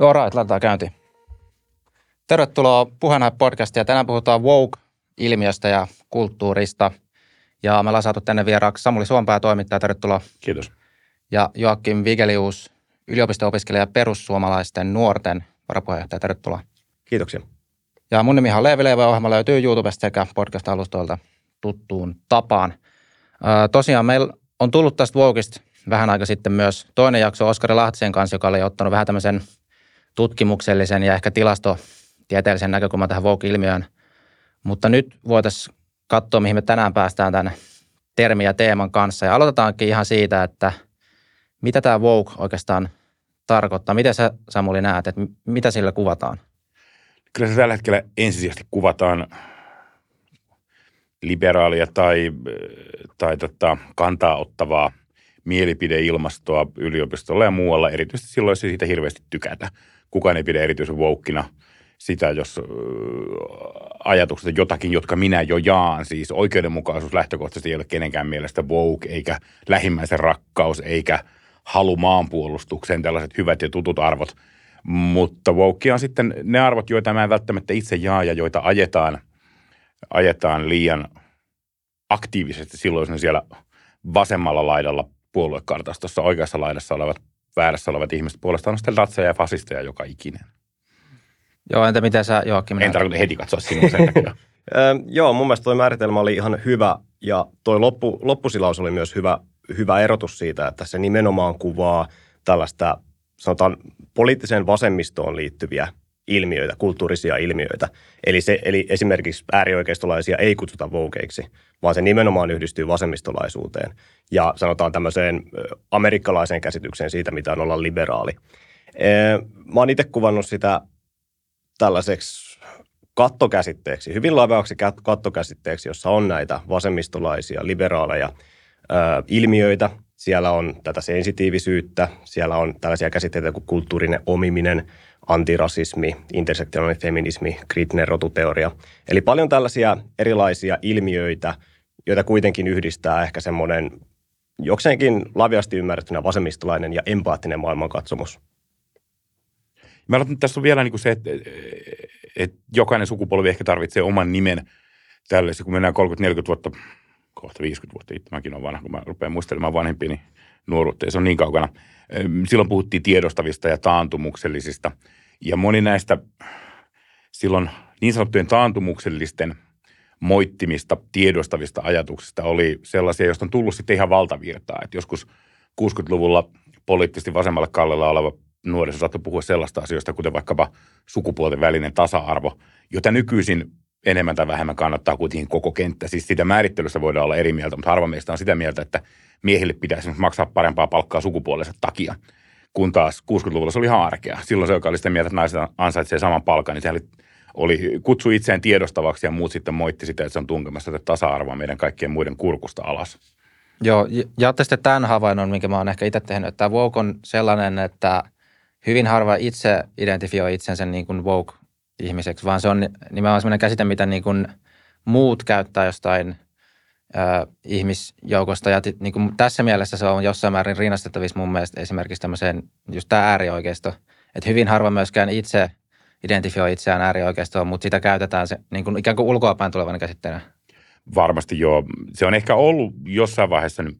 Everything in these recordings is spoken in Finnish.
Alright, laitetaan käyntiin. Tervetuloa Puheenaihe podcastia. Tänään puhutaan woke-ilmiöstä ja kulttuurista. Ja me ollaan saatu tänne vieraaksi Samuli Suompää toimittaja. Tervetuloa. Kiitos. Ja Joakim Vigelius, yliopisto-opiskelija perussuomalaisten nuorten varapuheenjohtaja. Tervetuloa. Kiitoksia. Ja mun nimi on Leevi Leevi, ohjelma löytyy YouTubesta sekä podcast-alustoilta tuttuun tapaan. Tosiaan meillä on tullut tästä Wokeista vähän aika sitten myös toinen jakso Oskari Lahtisen kanssa, joka oli ottanut vähän tämmöisen tutkimuksellisen ja ehkä tilastotieteellisen näkökulman tähän Woke-ilmiöön. Mutta nyt voitaisiin katsoa, mihin me tänään päästään tämän termi ja teeman kanssa. Ja aloitetaankin ihan siitä, että mitä tämä Woke oikeastaan tarkoittaa. Miten sä Samuli näet, että mitä sillä kuvataan? Kyllä se tällä hetkellä ensisijaisesti kuvataan liberaalia tai, tai tota, kantaa ottavaa mielipideilmastoa yliopistolla ja muualla, erityisesti silloin, jos siitä hirveästi tykätä. Kukaan ei pidä erityisen woukkina sitä, jos ajatukset jotakin, jotka minä jo jaan, siis oikeudenmukaisuus lähtökohtaisesti ei ole kenenkään mielestä woke, eikä lähimmäisen rakkaus, eikä halu maanpuolustukseen, tällaiset hyvät ja tutut arvot. Mutta woke on sitten ne arvot, joita mä en välttämättä itse jaa ja joita ajetaan, ajetaan liian aktiivisesti silloin, jos ne siellä vasemmalla laidalla puoluekartastossa oikeassa laidassa olevat, väärässä olevat ihmiset puolestaan on sitten ratseja ja fasisteja joka ikinen. Joo, entä miten sä Joakim? En tarkoita heti katsoa sinua sen takia. joo, mun mielestä toi määritelmä oli ihan hyvä ja toi loppu, loppusilaus oli myös hyvä, hyvä erotus siitä, että se nimenomaan kuvaa tällaista, sanotaan, poliittiseen vasemmistoon liittyviä ilmiöitä, kulttuurisia ilmiöitä. Eli, se, eli esimerkiksi äärioikeistolaisia ei kutsuta voukeiksi, vaan se nimenomaan yhdistyy vasemmistolaisuuteen ja sanotaan tämmöiseen amerikkalaiseen käsitykseen siitä, mitä on olla liberaali. Mä oon itse kuvannut sitä tällaiseksi kattokäsitteeksi, hyvin laveaksi kattokäsitteeksi, jossa on näitä vasemmistolaisia, liberaaleja ö, ilmiöitä. Siellä on tätä sensitiivisyyttä, siellä on tällaisia käsitteitä kuin kulttuurinen omiminen, antirasismi, intersektionaalinen feminismi, kriittinen rotuteoria. Eli paljon tällaisia erilaisia ilmiöitä, joita kuitenkin yhdistää ehkä semmoinen jokseenkin laviasti ymmärrettynä vasemmistolainen ja empaattinen maailmankatsomus. Mä aloitan, tässä on vielä niin kuin se, että, että jokainen sukupolvi ehkä tarvitsee oman nimen tällaisen, kun mennään 30-40 vuotta, kohta 50 vuotta, itse mäkin olen vanha, kun mä rupean muistelemaan vanhempiini nuoruutta, ja se on niin kaukana. Silloin puhuttiin tiedostavista ja taantumuksellisista, ja moni näistä silloin niin sanottujen taantumuksellisten moittimista, tiedostavista ajatuksista oli sellaisia, joista on tullut sitten ihan valtavirtaa. Että joskus 60-luvulla poliittisesti vasemmalle kallella oleva nuoriso saattoi puhua sellaista asioista, kuten vaikkapa sukupuolten välinen tasa-arvo, jota nykyisin enemmän tai vähemmän kannattaa kuitenkin koko kenttä. Siis sitä määrittelyssä voidaan olla eri mieltä, mutta harva meistä on sitä mieltä, että miehille pitäisi maksaa parempaa palkkaa sukupuolensa takia. Kun taas 60-luvulla se oli ihan arkea. Silloin se, joka oli sitä mieltä, että naiset ansaitsee saman palkan, niin se oli, oli kutsu itseään tiedostavaksi ja muut sitten moitti sitä, että se on tunkemassa tätä tasa-arvoa meidän kaikkien muiden kurkusta alas. Joo, ja sitten tämän havainnon, minkä mä oon ehkä itse tehnyt, että woke on sellainen, että hyvin harva itse identifioi itsensä niin kuin woke-ihmiseksi, vaan se on nimenomaan sellainen käsite, mitä niin kuin muut käyttää jostain – ihmisjoukosta. Ja niin kuin tässä mielessä se on jossain määrin rinnastettavissa mun mielestä esimerkiksi tämmöiseen just tämä äärioikeisto. Että hyvin harva myöskään itse identifioi itseään äärioikeistoon, mutta sitä käytetään se niin kuin ikään kuin ulkoapäin tulevana käsitteenä. Varmasti joo. Se on ehkä ollut jossain vaiheessa nyt,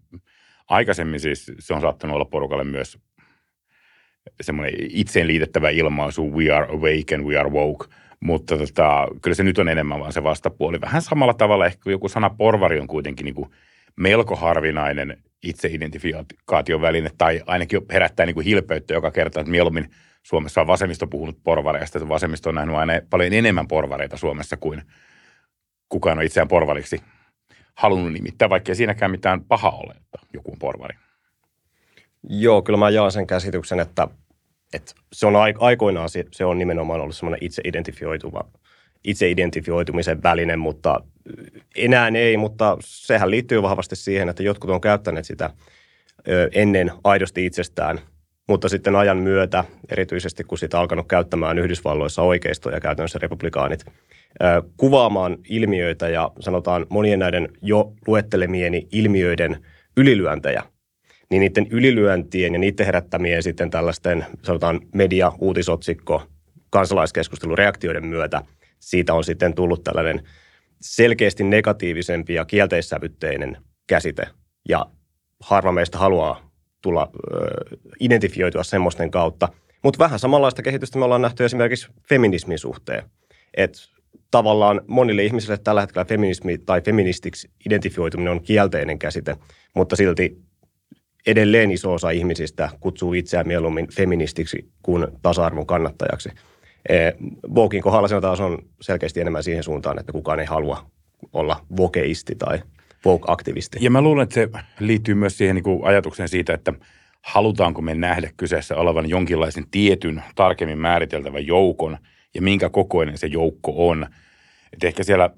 aikaisemmin siis se on saattanut olla porukalle myös semmoinen itseen liitettävä ilmaisu we are awake and we are woke – mutta tota, kyllä se nyt on enemmän vaan se vastapuoli. Vähän samalla tavalla ehkä joku sana porvari on kuitenkin niin kuin melko harvinainen itseidentifikaation väline, tai ainakin herättää niin kuin hilpeyttä joka kerta, että mieluummin Suomessa on vasemmisto puhunut porvareista, että vasemmisto on nähnyt aina paljon enemmän porvareita Suomessa kuin kukaan on itseään porvariksi halunnut nimittää, vaikka ei siinäkään mitään paha ole, että joku on porvari. Joo, kyllä mä jaan sen käsityksen, että et se on aikoinaan se, se on nimenomaan ollut semmoinen itse identifioituva, itse identifioitumisen väline, mutta enää ei, mutta sehän liittyy vahvasti siihen, että jotkut on käyttäneet sitä ennen aidosti itsestään, mutta sitten ajan myötä, erityisesti kun sitä alkanut käyttämään Yhdysvalloissa oikeisto ja käytännössä republikaanit, kuvaamaan ilmiöitä ja sanotaan monien näiden jo luettelemieni ilmiöiden ylilyöntejä – niin niiden ylilyöntien ja niiden herättämien sitten tällaisten, sanotaan media, uutisotsikko, kansalaiskeskustelun reaktioiden myötä siitä on sitten tullut tällainen selkeästi negatiivisempi ja kielteissävytteinen käsite. Ja harva meistä haluaa tulla ö, identifioitua semmoisten kautta. Mutta vähän samanlaista kehitystä me ollaan nähty esimerkiksi feminismin suhteen. Että tavallaan monille ihmisille tällä hetkellä feminismi tai feministiksi identifioituminen on kielteinen käsite, mutta silti edelleen iso osa ihmisistä kutsuu itseään mieluummin feministiksi kuin tasa-arvon kannattajaksi. Vokin kohdalla se taas on selkeästi enemmän siihen suuntaan, että kukaan ei halua olla vokeisti tai woke-aktivisti. Ja mä luulen, että se liittyy myös siihen niin kuin ajatukseen siitä, että halutaanko me nähdä kyseessä olevan jonkinlaisen tietyn, tarkemmin määriteltävän joukon ja minkä kokoinen se joukko on. Että ehkä siellä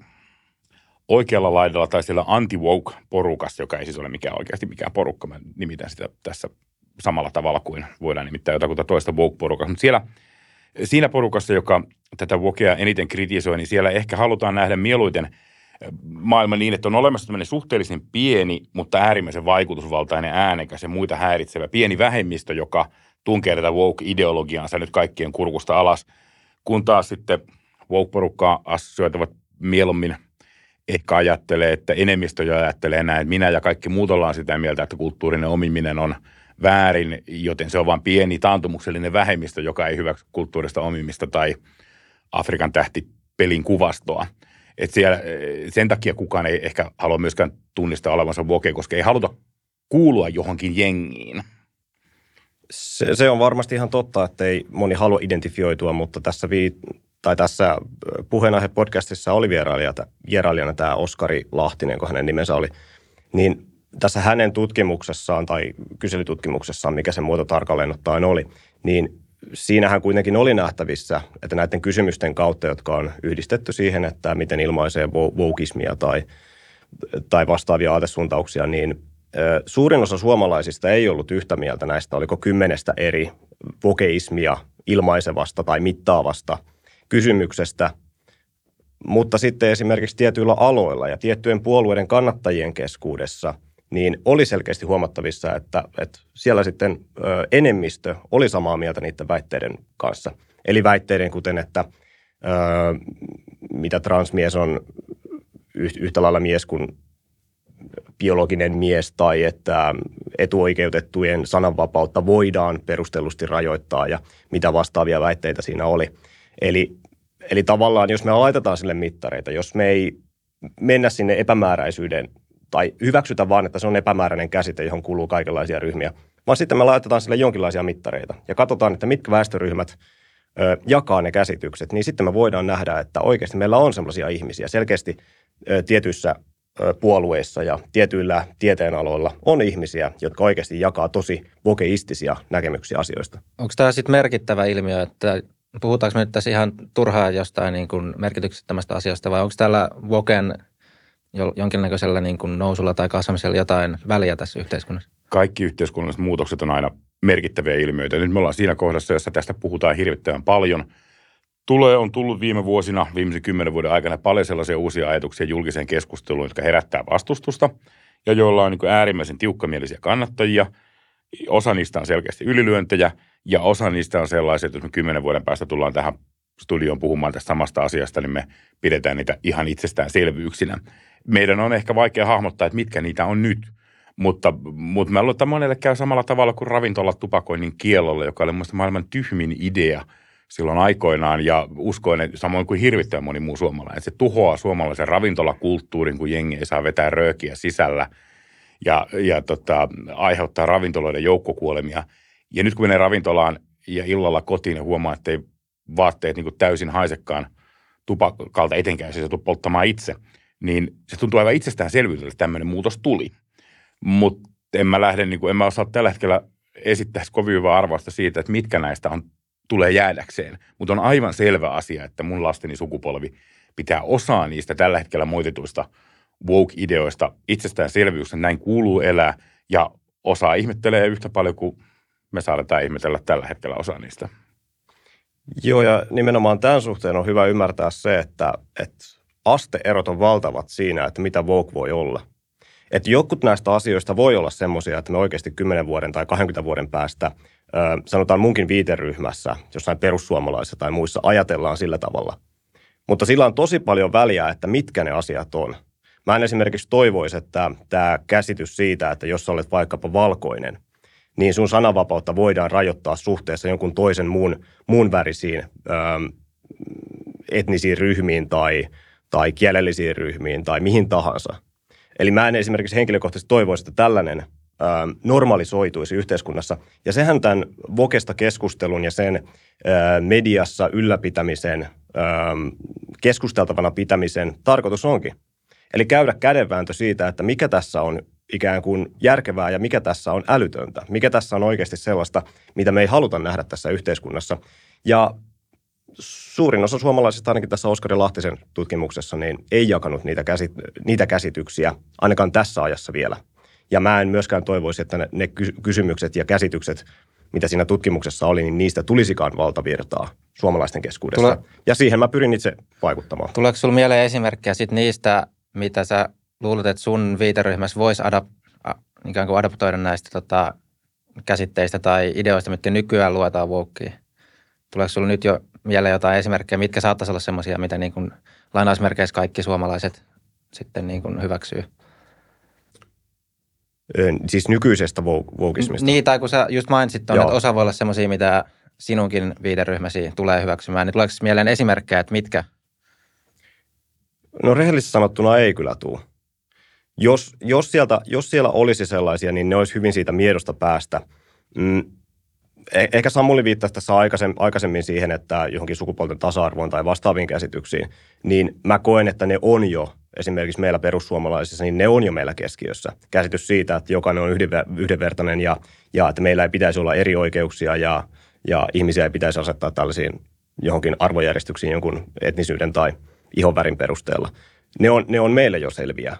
oikealla laidalla tai siellä anti-woke-porukassa, joka ei siis ole mikään oikeasti mikään porukka, mä nimitän sitä tässä samalla tavalla kuin voidaan nimittää jotakuta toista woke-porukkaa, mutta siellä siinä porukassa, joka tätä wokea eniten kritisoi, niin siellä ehkä halutaan nähdä mieluiten maailma niin, että on olemassa tämmöinen suhteellisen pieni, mutta äärimmäisen vaikutusvaltainen äänekäs ja muita häiritsevä pieni vähemmistö, joka tunkee tätä woke-ideologiaansa nyt kaikkien kurkusta alas, kun taas sitten woke-porukkaa assoitavat mieluummin – ehkä ajattelee, että enemmistö jo ajattelee näin, että minä ja kaikki muut ollaan sitä mieltä, että kulttuurinen omiminen on väärin, joten se on vain pieni taantumuksellinen vähemmistö, joka ei hyväksy kulttuurista omimista tai Afrikan tähtipelin kuvastoa. Et siellä, sen takia kukaan ei ehkä halua myöskään tunnistaa olevansa woke, koska ei haluta kuulua johonkin jengiin. Se, se on varmasti ihan totta, että ei moni halua identifioitua, mutta tässä vi, tai tässä puheenaihe podcastissa oli vierailijana tämä Oskari Lahtinen, kun hänen nimensä oli, niin tässä hänen tutkimuksessaan tai kyselytutkimuksessaan, mikä se muoto tarkalleen ottaen oli, niin siinähän kuitenkin oli nähtävissä, että näiden kysymysten kautta, jotka on yhdistetty siihen, että miten ilmaisee woukismia tai, tai vastaavia aatesuuntauksia, niin suurin osa suomalaisista ei ollut yhtä mieltä näistä, oliko kymmenestä eri vokeismia ilmaisevasta tai mittaavasta – kysymyksestä, mutta sitten esimerkiksi tietyillä aloilla ja tiettyjen puolueiden kannattajien keskuudessa, niin oli selkeästi huomattavissa, että, että siellä sitten ö, enemmistö oli samaa mieltä niiden väitteiden kanssa. Eli väitteiden kuten, että ö, mitä transmies on yhtä lailla mies kuin biologinen mies tai että etuoikeutettujen sananvapautta voidaan perustellusti rajoittaa ja mitä vastaavia väitteitä siinä oli. Eli Eli tavallaan, jos me laitetaan sille mittareita, jos me ei mennä sinne epämääräisyyden tai hyväksytä vaan, että se on epämääräinen käsite, johon kuuluu kaikenlaisia ryhmiä, vaan sitten me laitetaan sille jonkinlaisia mittareita ja katsotaan, että mitkä väestöryhmät ö, jakaa ne käsitykset, niin sitten me voidaan nähdä, että oikeasti meillä on sellaisia ihmisiä selkeästi ö, tietyissä ö, puolueissa ja tietyillä tieteenaloilla on ihmisiä, jotka oikeasti jakaa tosi vokeistisia näkemyksiä asioista. Onko tämä sitten merkittävä ilmiö, että puhutaanko me nyt tässä ihan turhaa jostain niin kuin merkityksettömästä asiasta vai onko täällä Voken jonkinnäköisellä niin kuin nousulla tai kasvamisella jotain väliä tässä yhteiskunnassa? Kaikki yhteiskunnalliset muutokset on aina merkittäviä ilmiöitä. Nyt me ollaan siinä kohdassa, jossa tästä puhutaan hirvittävän paljon. Tulee on tullut viime vuosina, viimeisen kymmenen vuoden aikana paljon sellaisia uusia ajatuksia julkiseen keskusteluun, jotka herättää vastustusta ja joilla on niin äärimmäisen tiukkamielisiä kannattajia. Osa niistä on selkeästi ylilyöntejä – ja osa niistä on sellaisia, että jos me kymmenen vuoden päästä tullaan tähän studioon puhumaan tästä samasta asiasta, niin me pidetään niitä ihan itsestäänselvyyksinä. Meidän on ehkä vaikea hahmottaa, että mitkä niitä on nyt. Mutta, mutta mä luulen, että monelle käy samalla tavalla kuin ravintolat tupakoinnin kielolle, joka oli mielestäni maailman tyhmin idea silloin aikoinaan. Ja uskoin, että samoin kuin hirvittävän moni muu suomalainen, että se tuhoaa suomalaisen ravintolakulttuurin, kun jengi ei saa vetää röökiä sisällä ja, ja tota, aiheuttaa ravintoloiden joukkokuolemia – ja nyt kun menee ravintolaan ja illalla kotiin ja huomaa, että ei vaatteet niin täysin haisekaan tupakalta etenkään, jos se tuu polttamaan itse, niin se tuntuu aivan itsestäänselvyydeltä, että tämmöinen muutos tuli. Mutta en mä lähde, niin kuin, en mä osaa tällä hetkellä esittää kovin hyvää arvosta siitä, että mitkä näistä on, tulee jäädäkseen. Mutta on aivan selvä asia, että mun lasteni sukupolvi pitää osaa niistä tällä hetkellä moitituista woke-ideoista itsestäänselvyys, näin kuuluu elää ja osaa ihmettelee yhtä paljon kuin me saadaan ihmetellä tällä hetkellä osa niistä. Joo, ja nimenomaan tämän suhteen on hyvä ymmärtää se, että, että asteerot on valtavat siinä, että mitä Vogue voi olla. Että jotkut näistä asioista voi olla semmoisia, että me oikeasti 10 vuoden tai 20 vuoden päästä, sanotaan munkin viiteryhmässä, jossain perussuomalaisissa tai muissa, ajatellaan sillä tavalla. Mutta sillä on tosi paljon väliä, että mitkä ne asiat on. Mä en esimerkiksi toivoisi, että tämä käsitys siitä, että jos olet vaikkapa valkoinen, niin sun sananvapautta voidaan rajoittaa suhteessa jonkun toisen muun, muun värisiin etnisiin ryhmiin tai, tai kielellisiin ryhmiin tai mihin tahansa. Eli mä en esimerkiksi henkilökohtaisesti toivoisi, että tällainen ö, normalisoituisi yhteiskunnassa. Ja sehän tämän Vokesta keskustelun ja sen ö, mediassa ylläpitämisen, ö, keskusteltavana pitämisen tarkoitus onkin. Eli käydä kädenvääntö siitä, että mikä tässä on ikään kuin järkevää ja mikä tässä on älytöntä. Mikä tässä on oikeasti sellaista, mitä me ei haluta nähdä tässä yhteiskunnassa. Ja suurin osa suomalaisista, ainakin tässä Oskari Lahtisen tutkimuksessa, niin ei jakanut niitä, käsit- niitä käsityksiä, ainakaan tässä ajassa vielä. Ja mä en myöskään toivoisi, että ne, ne kysymykset ja käsitykset, mitä siinä tutkimuksessa oli, niin niistä tulisikaan valtavirtaa suomalaisten keskuudessa. Tule- ja siihen mä pyrin itse vaikuttamaan. Tuleeko sinulla mieleen esimerkkejä sit niistä, mitä sä luulet, että sun viiteryhmässä voisi adap- ikään kuin adaptoida näistä tota, käsitteistä tai ideoista, mitkä nykyään luetaan wokkeen? Tuleeko sinulla nyt jo vielä jotain esimerkkejä, mitkä saattaisi olla sellaisia, mitä niin kuin lainausmerkeissä kaikki suomalaiset sitten niin kuin hyväksyy? Siis nykyisestä woukismista? Niin, tai kun sä just mainitsit tuon, että osa voi olla semmoisia, mitä sinunkin viiteryhmäsi tulee hyväksymään, niin tuleeko mieleen esimerkkejä, että mitkä? No rehellisesti sanottuna ei kyllä tule. Jos, jos, sieltä, jos siellä olisi sellaisia, niin ne olisi hyvin siitä miedosta päästä. Mm, Eh, ehkä Samuli viittasi tässä aikaisemmin siihen, että johonkin sukupuolten tasa-arvoon tai vastaaviin käsityksiin, niin mä koen, että ne on jo esimerkiksi meillä perussuomalaisissa, niin ne on jo meillä keskiössä. Käsitys siitä, että jokainen on yhdenvertainen ja, ja että meillä ei pitäisi olla eri oikeuksia ja, ja ihmisiä ei pitäisi asettaa tällaisiin johonkin arvojärjestyksiin jonkun etnisyyden tai ihonvärin perusteella. Ne on, ne on meille jo selviä,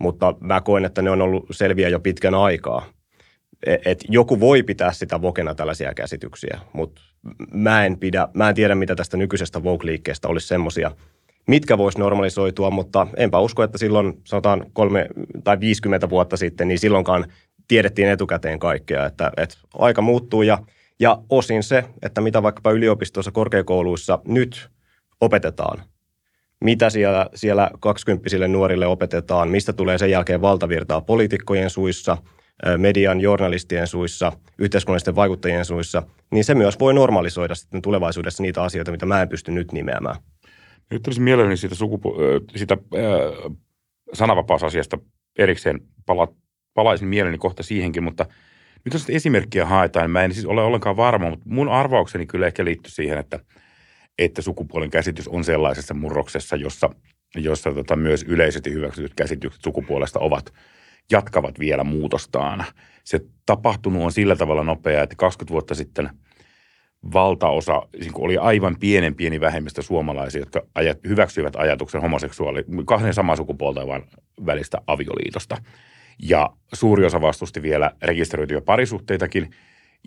mutta mä koen, että ne on ollut selviä jo pitkän aikaa – että joku voi pitää sitä vokena tällaisia käsityksiä, mutta mä en, pidä, mä en tiedä, mitä tästä nykyisestä Vogue-liikkeestä olisi semmoisia, mitkä voisi normalisoitua, mutta enpä usko, että silloin sanotaan kolme tai 50 vuotta sitten, niin silloinkaan tiedettiin etukäteen kaikkea, että, että aika muuttuu ja, ja osin se, että mitä vaikkapa yliopistoissa, korkeakouluissa nyt opetetaan, mitä siellä, siellä 20 nuorille opetetaan, mistä tulee sen jälkeen valtavirtaa poliitikkojen suissa – median, journalistien suissa, yhteiskunnallisten vaikuttajien suissa, niin se myös voi normalisoida sitten tulevaisuudessa niitä asioita, mitä mä en pysty nyt nimeämään. Nyt olisi mielelläni siitä, sukupu- siitä äh, sananvapausasiasta erikseen pala- palaisin mieleni kohta siihenkin, mutta nyt jos esimerkkiä haetaan, mä en siis ole ollenkaan varma, mutta mun arvaukseni kyllä ehkä liittyy siihen, että, että sukupuolen käsitys on sellaisessa murroksessa, jossa, jossa tota myös yleisesti hyväksytyt käsitykset sukupuolesta ovat – jatkavat vielä muutostaan. Se tapahtunut on sillä tavalla nopeaa, että 20 vuotta sitten valtaosa, niin oli aivan pienen pieni vähemmistö suomalaisia, jotka ajat, hyväksyivät ajatuksen homoseksuaali, kahden samaa sukupuolta vaan välistä avioliitosta. Ja suuri osa vastusti vielä rekisteröityjä parisuhteitakin.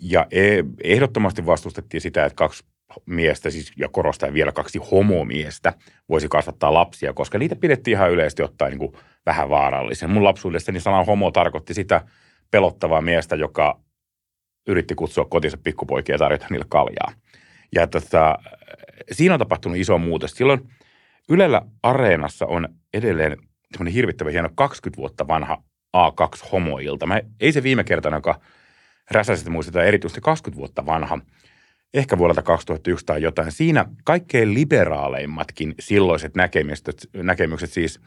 Ja e, ehdottomasti vastustettiin sitä, että kaksi miestä, siis, ja korostaa vielä kaksi homomiestä, voisi kasvattaa lapsia, koska niitä pidettiin ihan yleisesti ottaen niin vähän vaarallisen. Mun lapsuudestani sana homo tarkoitti sitä pelottavaa miestä, joka yritti kutsua kotinsa pikkupoikia ja tarjota niille kaljaa. Ja tota, siinä on tapahtunut iso muutos. Silloin Ylellä Areenassa on edelleen semmoinen hirvittävän hieno 20 vuotta vanha A2-homoilta. Mä, ei se viime kertana, joka räsäisesti muistetaan erityisesti 20 vuotta vanha – ehkä vuodelta 2001 tai jotain. Siinä kaikkein liberaaleimmatkin silloiset näkemykset, näkemykset siis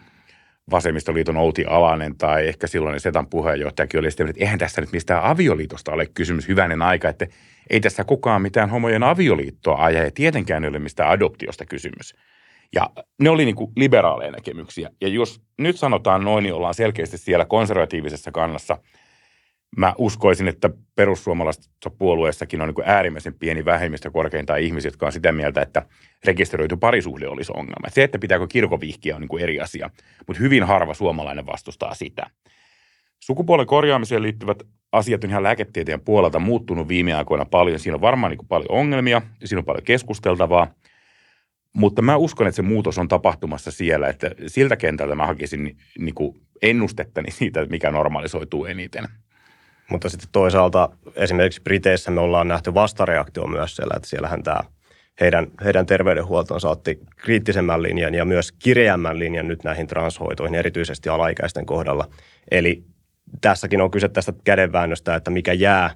vasemmistoliiton Outi Alanen tai ehkä silloin Setan puheenjohtajakin oli sitä, että eihän tässä nyt mistään avioliitosta ole kysymys hyvänen aika, että ei tässä kukaan mitään homojen avioliittoa aja ja tietenkään ei ole mistään adoptiosta kysymys. Ja ne oli niin kuin liberaaleja näkemyksiä. Ja jos nyt sanotaan noin, niin ollaan selkeästi siellä konservatiivisessa kannassa – mä uskoisin, että perussuomalaisessa puolueessakin on niin äärimmäisen pieni vähemmistö korkeintaan ihmisiä, jotka on sitä mieltä, että rekisteröity parisuhde olisi ongelma. Se, että pitääkö kirkovihkiä on niin kuin eri asia, mutta hyvin harva suomalainen vastustaa sitä. Sukupuolen korjaamiseen liittyvät asiat on ihan lääketieteen puolelta muuttunut viime aikoina paljon. Siinä on varmaan niin kuin paljon ongelmia ja siinä on paljon keskusteltavaa. Mutta mä uskon, että se muutos on tapahtumassa siellä, että siltä kentältä mä hakisin niin kuin ennustettani siitä, mikä normalisoituu eniten. Mutta sitten toisaalta esimerkiksi Briteissä me ollaan nähty vastareaktio myös siellä, että siellähän tämä heidän, heidän terveydenhuoltonsa otti kriittisemmän linjan ja myös kireämmän linjan nyt näihin transhoitoihin, erityisesti alaikäisten kohdalla. Eli tässäkin on kyse tästä kädenväännöstä, että mikä jää,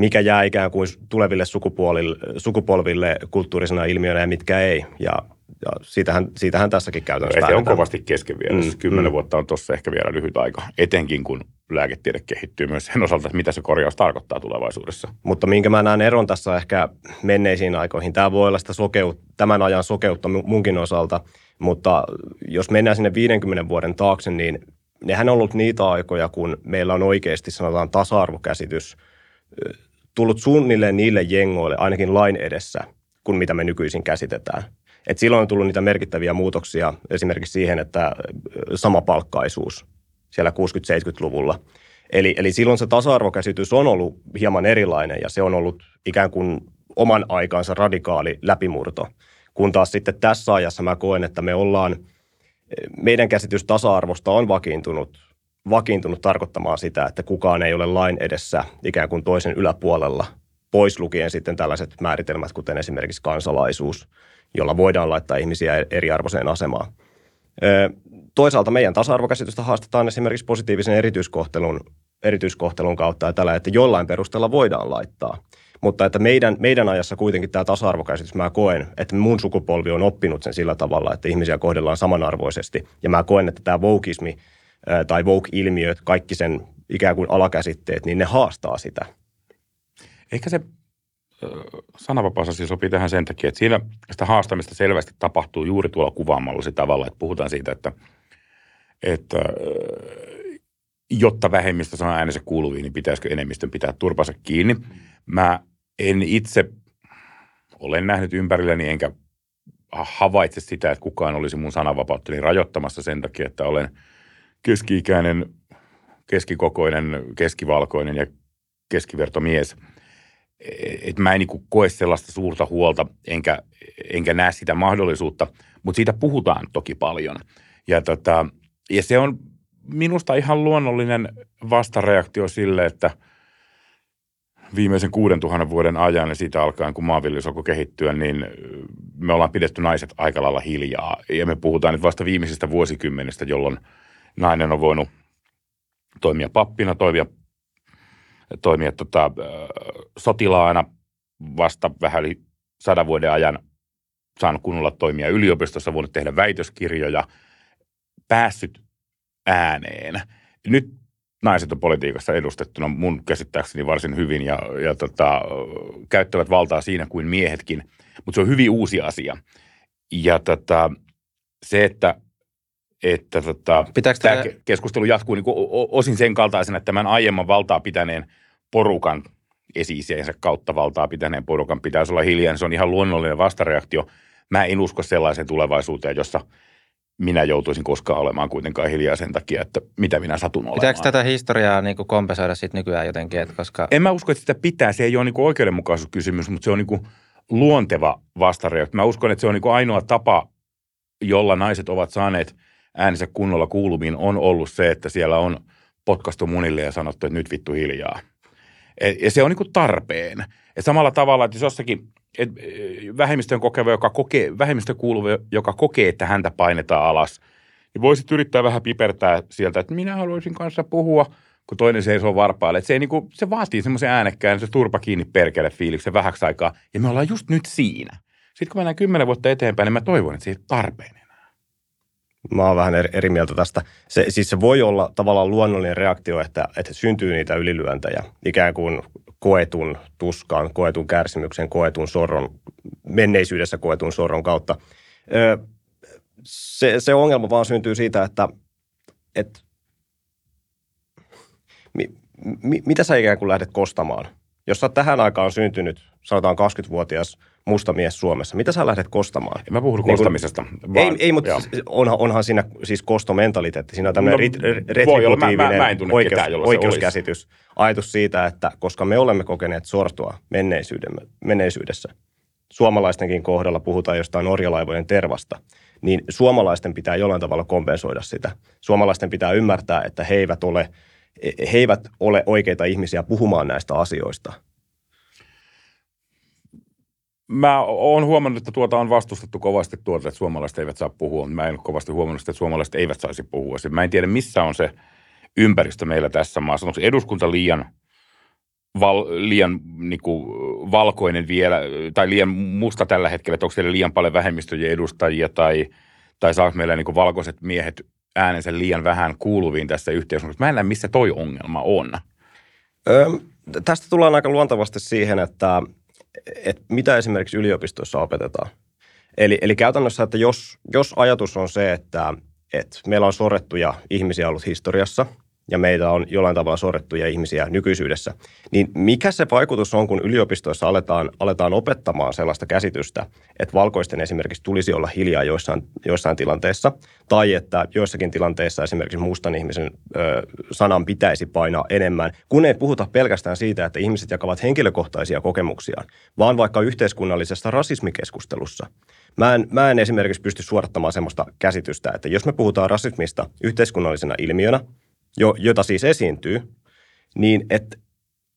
mikä jää ikään kuin tuleville sukupolville kulttuurisena ilmiönä ja mitkä ei. Ja ja siitähän, siitähän tässäkin käytännössä no, Se on kovasti kesken vielä. Mm, Kymmenen mm. vuotta on tuossa ehkä vielä lyhyt aika, etenkin kun lääketiede kehittyy myös sen osalta, että mitä se korjaus tarkoittaa tulevaisuudessa. Mutta minkä mä näen eron tässä ehkä menneisiin aikoihin. Tämä voi olla sitä sokeut, tämän ajan sokeutta munkin osalta, mutta jos mennään sinne 50 vuoden taakse, niin nehän on ollut niitä aikoja, kun meillä on oikeasti sanotaan tasa-arvokäsitys tullut suunnilleen niille jengoille, ainakin lain edessä, kuin mitä me nykyisin käsitetään. Et silloin on tullut niitä merkittäviä muutoksia esimerkiksi siihen, että samapalkkaisuus siellä 60-70-luvulla. Eli, eli silloin se tasa-arvokäsitys on ollut hieman erilainen ja se on ollut ikään kuin oman aikansa radikaali läpimurto. Kun taas sitten tässä ajassa mä koen, että me ollaan, meidän käsitys tasa-arvosta on vakiintunut, vakiintunut tarkoittamaan sitä, että kukaan ei ole lain edessä ikään kuin toisen yläpuolella, pois lukien sitten tällaiset määritelmät, kuten esimerkiksi kansalaisuus – jolla voidaan laittaa ihmisiä eriarvoiseen asemaan. Toisaalta meidän tasa-arvokäsitystä haastetaan esimerkiksi positiivisen erityiskohtelun, erityiskohtelun kautta ja tällä, että jollain perusteella voidaan laittaa. Mutta että meidän, meidän ajassa kuitenkin tämä tasa-arvokäsitys, mä koen, että mun sukupolvi on oppinut sen sillä tavalla, että ihmisiä kohdellaan samanarvoisesti. Ja mä koen, että tämä voukismi tai woke-ilmiöt, kaikki sen ikään kuin alakäsitteet, niin ne haastaa sitä. Ehkä se sananvapausasia sopii tähän sen takia, että siinä sitä haastamista selvästi tapahtuu juuri tuolla kuvaamallasi tavalla, että puhutaan siitä, että, että jotta vähemmistö saa äänensä kuuluviin, niin pitäisikö enemmistön pitää turpansa kiinni. Mä en itse olen nähnyt ympärilläni enkä havaitse sitä, että kukaan olisi mun sananvapauttani rajoittamassa sen takia, että olen keski-ikäinen, keskikokoinen, keskivalkoinen ja keskivertomies – että mä en niin koe sellaista suurta huolta, enkä, enkä näe sitä mahdollisuutta, mutta siitä puhutaan toki paljon. Ja, tota, ja se on minusta ihan luonnollinen vastareaktio sille, että viimeisen 6000 vuoden ajan ja siitä alkaen, kun maanviljelys alkoi kehittyä, niin me ollaan pidetty naiset aika lailla hiljaa. Ja me puhutaan nyt vasta viimeisistä vuosikymmenistä, jolloin nainen on voinut toimia pappina, toimia toimia tota, sotilaana vasta vähän yli sadan vuoden ajan saanut kunnolla toimia yliopistossa, voinut tehdä väitöskirjoja, päässyt ääneen. Nyt naiset on politiikassa edustettuna mun käsittääkseni varsin hyvin ja, ja tota, käyttävät valtaa siinä kuin miehetkin, mutta se on hyvin uusi asia. Ja tota, se, että että tota, tämä tämä keskustelu jatkuu niin osin sen kaltaisena, että tämän aiemman valtaa pitäneen porukan esi kautta valtaa pitäneen porukan pitäisi olla hiljaa. Se on ihan luonnollinen vastareaktio. Mä en usko sellaiseen tulevaisuuteen, jossa minä joutuisin koskaan olemaan kuitenkaan hiljaa sen takia, että mitä minä satun olemaan. Pitääkö tätä historiaa niin kuin kompensoida sitten nykyään jotenkin? Että koska... En mä usko, että sitä pitää. Se ei ole niin kuin oikeudenmukaisuuskysymys, mutta se on niin kuin luonteva vastareaktio. Mä uskon, että se on niin kuin ainoa tapa, jolla naiset ovat saaneet – äänensä kunnolla kuulumiin on ollut se, että siellä on potkastu munille ja sanottu, että nyt vittu hiljaa. Ja se on niin tarpeen. Ja samalla tavalla, että jos jossakin et, vähemmistön kokeva, joka kokee, vähemmistön kuuluva, joka kokee, että häntä painetaan alas, niin voisit yrittää vähän pipertää sieltä, että minä haluaisin kanssa puhua, kun toinen seisoo varpaille. Että se, ei niin kuin, se vaatii semmoisen äänekkään, se turpa kiinni perkele fiiliksen vähäksi aikaa. Ja me ollaan just nyt siinä. Sitten kun mennään kymmenen vuotta eteenpäin, niin mä toivon, että se ei tarpeen Mä oon vähän eri, eri mieltä tästä. Se, siis se voi olla tavallaan luonnollinen reaktio, että, että syntyy niitä ylilyöntejä, ikään kuin koetun tuskan, koetun kärsimyksen, koetun sorron, menneisyydessä koetun sorron kautta. Se, se ongelma vaan syntyy siitä, että, että mi, mi, mitä sä ikään kuin lähdet kostamaan? Jos sä tähän aikaan syntynyt, sanotaan 20-vuotias – musta mies Suomessa. Mitä sä lähdet kostamaan? En mä puhun niin kostamisesta. Vaan, ei, ei mutta onhan, onhan siinä siis kostomentaliteetti. Siinä on tämmöinen no, retributiivinen mä, mä, mä oikeus, ketään, oikeuskäsitys. Ajatus siitä, että koska me olemme kokeneet sortua menneisyydessä, suomalaistenkin kohdalla puhutaan jostain orjalaivojen tervasta, niin suomalaisten pitää jollain tavalla kompensoida sitä. Suomalaisten pitää ymmärtää, että he eivät ole, he eivät ole oikeita ihmisiä puhumaan näistä asioista. Mä oon huomannut, että tuota on vastustettu kovasti tuota, että suomalaiset eivät saa puhua. Mä en ole kovasti huomannut, että suomalaiset eivät saisi puhua. Mä en tiedä, missä on se ympäristö meillä tässä maassa. Onko eduskunta liian – val, liian niin kuin, valkoinen vielä, tai liian musta tällä hetkellä, että onko siellä liian paljon vähemmistöjen edustajia, tai, tai saako meillä niin kuin, valkoiset miehet äänensä liian vähän kuuluviin tässä yhteiskunnassa. Mä en näe, missä toi ongelma on. Öö, tästä tullaan aika luontavasti siihen, että, että mitä esimerkiksi yliopistoissa opetetaan. Eli, eli käytännössä, että jos, jos ajatus on se, että, että meillä on sorrettuja ihmisiä ollut historiassa – ja meitä on jollain tavalla sorrettuja ihmisiä nykyisyydessä, niin mikä se vaikutus on, kun yliopistoissa aletaan, aletaan opettamaan sellaista käsitystä, että valkoisten esimerkiksi tulisi olla hiljaa joissain, joissain tilanteissa, tai että joissakin tilanteissa esimerkiksi mustan ihmisen ö, sanan pitäisi painaa enemmän, kun ei puhuta pelkästään siitä, että ihmiset jakavat henkilökohtaisia kokemuksiaan, vaan vaikka yhteiskunnallisessa rasismikeskustelussa. Mä en, mä en esimerkiksi pysty suorittamaan sellaista käsitystä, että jos me puhutaan rasismista yhteiskunnallisena ilmiönä, jo, jota siis esiintyy, niin että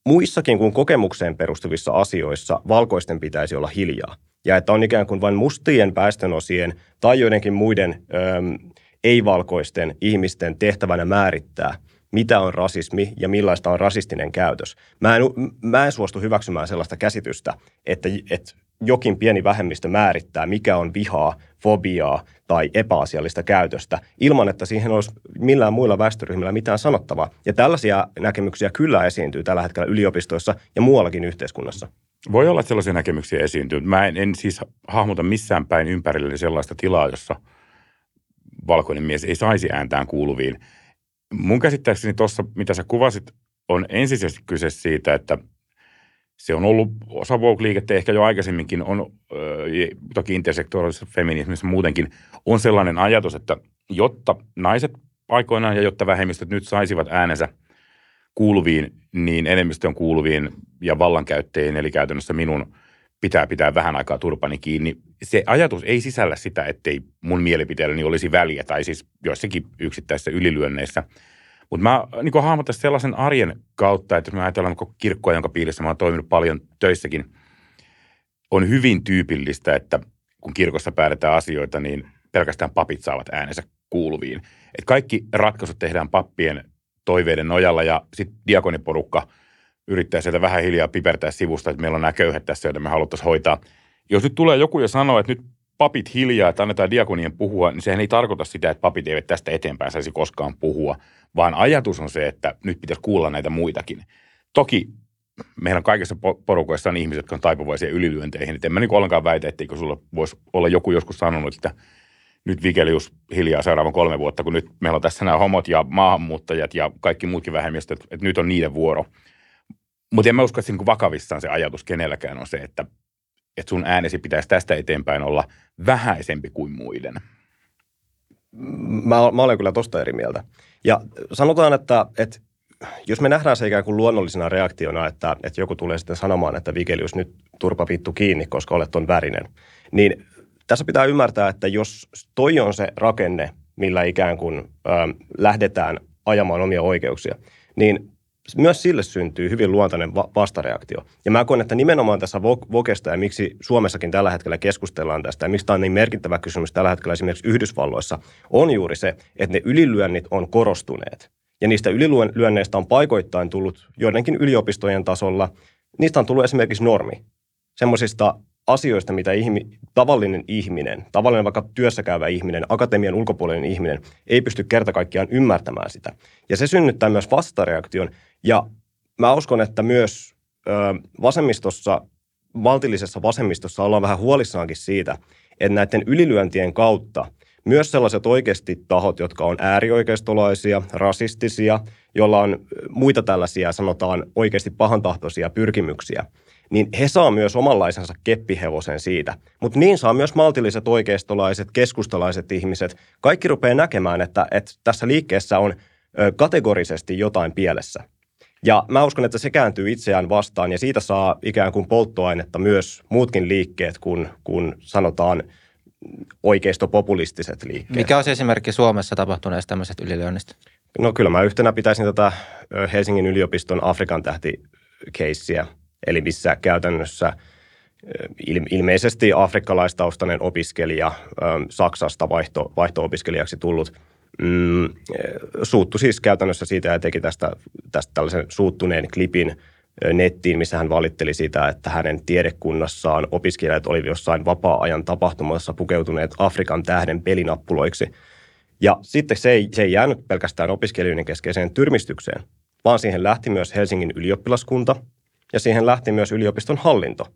muissakin kuin kokemukseen perustuvissa asioissa valkoisten pitäisi olla hiljaa. Ja että on ikään kuin vain mustien päästönosien tai joidenkin muiden äm, ei-valkoisten ihmisten tehtävänä määrittää, mitä on rasismi ja millaista on rasistinen käytös. Mä en, mä en suostu hyväksymään sellaista käsitystä, että, että jokin pieni vähemmistö määrittää, mikä on vihaa, fobiaa tai epäasiallista käytöstä, ilman että siihen olisi millään muilla väestöryhmillä mitään sanottavaa. Ja tällaisia näkemyksiä kyllä esiintyy tällä hetkellä yliopistoissa ja muuallakin yhteiskunnassa. Voi olla, että sellaisia näkemyksiä esiintyy. Mä en, en siis hahmota missään päin ympärille sellaista tilaa, jossa valkoinen mies ei saisi ääntään kuuluviin. Mun käsittääkseni tuossa, mitä sä kuvasit, on ensisijaisesti kyse siitä, että – se on ollut osa Vogue-liikettä ehkä jo aikaisemminkin, on toki intersektoraalisessa feminismissa muutenkin, on sellainen ajatus, että jotta naiset aikoinaan ja jotta vähemmistöt nyt saisivat äänensä kuuluviin, niin enemmistön kuuluviin ja vallankäyttäjiin, eli käytännössä minun pitää pitää vähän aikaa turpani kiinni. Se ajatus ei sisällä sitä, ettei mun mielipiteelläni olisi väliä, tai siis joissakin yksittäisissä ylilyönneissä – mutta mä niin hahmotan sellaisen arjen kautta, että jos me ajatellaan niin kirkkoa, jonka piirissä mä oon toiminut paljon töissäkin, on hyvin tyypillistä, että kun kirkossa päätetään asioita, niin pelkästään papit saavat äänensä kuuluviin. Et kaikki ratkaisut tehdään pappien toiveiden nojalla ja sitten diakoniporukka yrittää sieltä vähän hiljaa pipertää sivusta, että meillä on nämä köyhät tässä, joita me haluttaisiin hoitaa. Jos nyt tulee joku ja sanoo, että nyt papit hiljaa, että annetaan diakonien puhua, niin sehän ei tarkoita sitä, että papit eivät tästä eteenpäin saisi koskaan puhua, vaan ajatus on se, että nyt pitäisi kuulla näitä muitakin. Toki meillä on kaikissa porukoissa on ihmiset, jotka on taipuvaisia ylilyönteihin. Et en mä niin ollenkaan väitä, etteikö sulla voisi olla joku joskus sanonut, että nyt Vigelius hiljaa seuraavan kolme vuotta, kun nyt meillä on tässä nämä homot ja maahanmuuttajat ja kaikki muutkin vähemmistöt, että nyt on niiden vuoro. Mutta en mä usko, että niin vakavissaan se ajatus kenelläkään on se, että, että sun äänesi pitäisi tästä eteenpäin olla vähäisempi kuin muiden. Mä, mä olen kyllä tosta eri mieltä. Ja sanotaan, että, että jos me nähdään se ikään kuin luonnollisena reaktiona, että, että joku tulee sitten sanomaan, että Vigelius nyt turpa vittu kiinni, koska olet ton värinen, niin tässä pitää ymmärtää, että jos toi on se rakenne, millä ikään kuin ö, lähdetään ajamaan omia oikeuksia, niin myös sille syntyy hyvin luontainen va- vastareaktio. Ja mä koen, että nimenomaan tässä Vokesta ja miksi Suomessakin tällä hetkellä keskustellaan tästä ja miksi tämä on niin merkittävä kysymys tällä hetkellä esimerkiksi Yhdysvalloissa, on juuri se, että ne ylilyönnit on korostuneet. Ja niistä ylilyönneistä on paikoittain tullut joidenkin yliopistojen tasolla, niistä on tullut esimerkiksi normi. Semmoisista asioista, mitä ihmi, tavallinen ihminen, tavallinen vaikka työssäkäyvä ihminen, akatemian ulkopuolinen ihminen ei pysty kerta kaikkiaan ymmärtämään sitä. Ja se synnyttää myös vastareaktion. Ja mä uskon, että myös ö, vasemmistossa, valtillisessa vasemmistossa ollaan vähän huolissaankin siitä, että näiden ylilyöntien kautta myös sellaiset oikeasti tahot, jotka on äärioikeistolaisia, rasistisia, joilla on muita tällaisia, sanotaan oikeasti pahantahtoisia pyrkimyksiä – niin he saa myös omanlaisensa keppihevosen siitä. Mutta niin saa myös maltilliset oikeistolaiset, keskustalaiset ihmiset. Kaikki rupeaa näkemään, että, että tässä liikkeessä on kategorisesti jotain pielessä. Ja mä uskon, että se kääntyy itseään vastaan ja siitä saa ikään kuin polttoainetta myös muutkin liikkeet, kun, kun sanotaan oikeistopopulistiset liikkeet. Mikä on esimerkki Suomessa tapahtuneesta tämmöisestä ylilyönnistä? No kyllä mä yhtenä pitäisin tätä Helsingin yliopiston Afrikan tähti keissiä, eli missä käytännössä ilmeisesti afrikkalaistaustainen opiskelija, Saksasta vaihto, vaihto-opiskelijaksi tullut, mm, suuttu siis käytännössä siitä ja teki tästä, tästä tällaisen suuttuneen klipin nettiin, missä hän valitteli sitä, että hänen tiedekunnassaan opiskelijat olivat jossain vapaa-ajan tapahtumassa pukeutuneet Afrikan tähden pelinappuloiksi. Ja sitten se ei, se ei jäänyt pelkästään opiskelijoiden keskeiseen tyrmistykseen, vaan siihen lähti myös Helsingin ylioppilaskunta ja siihen lähti myös yliopiston hallinto.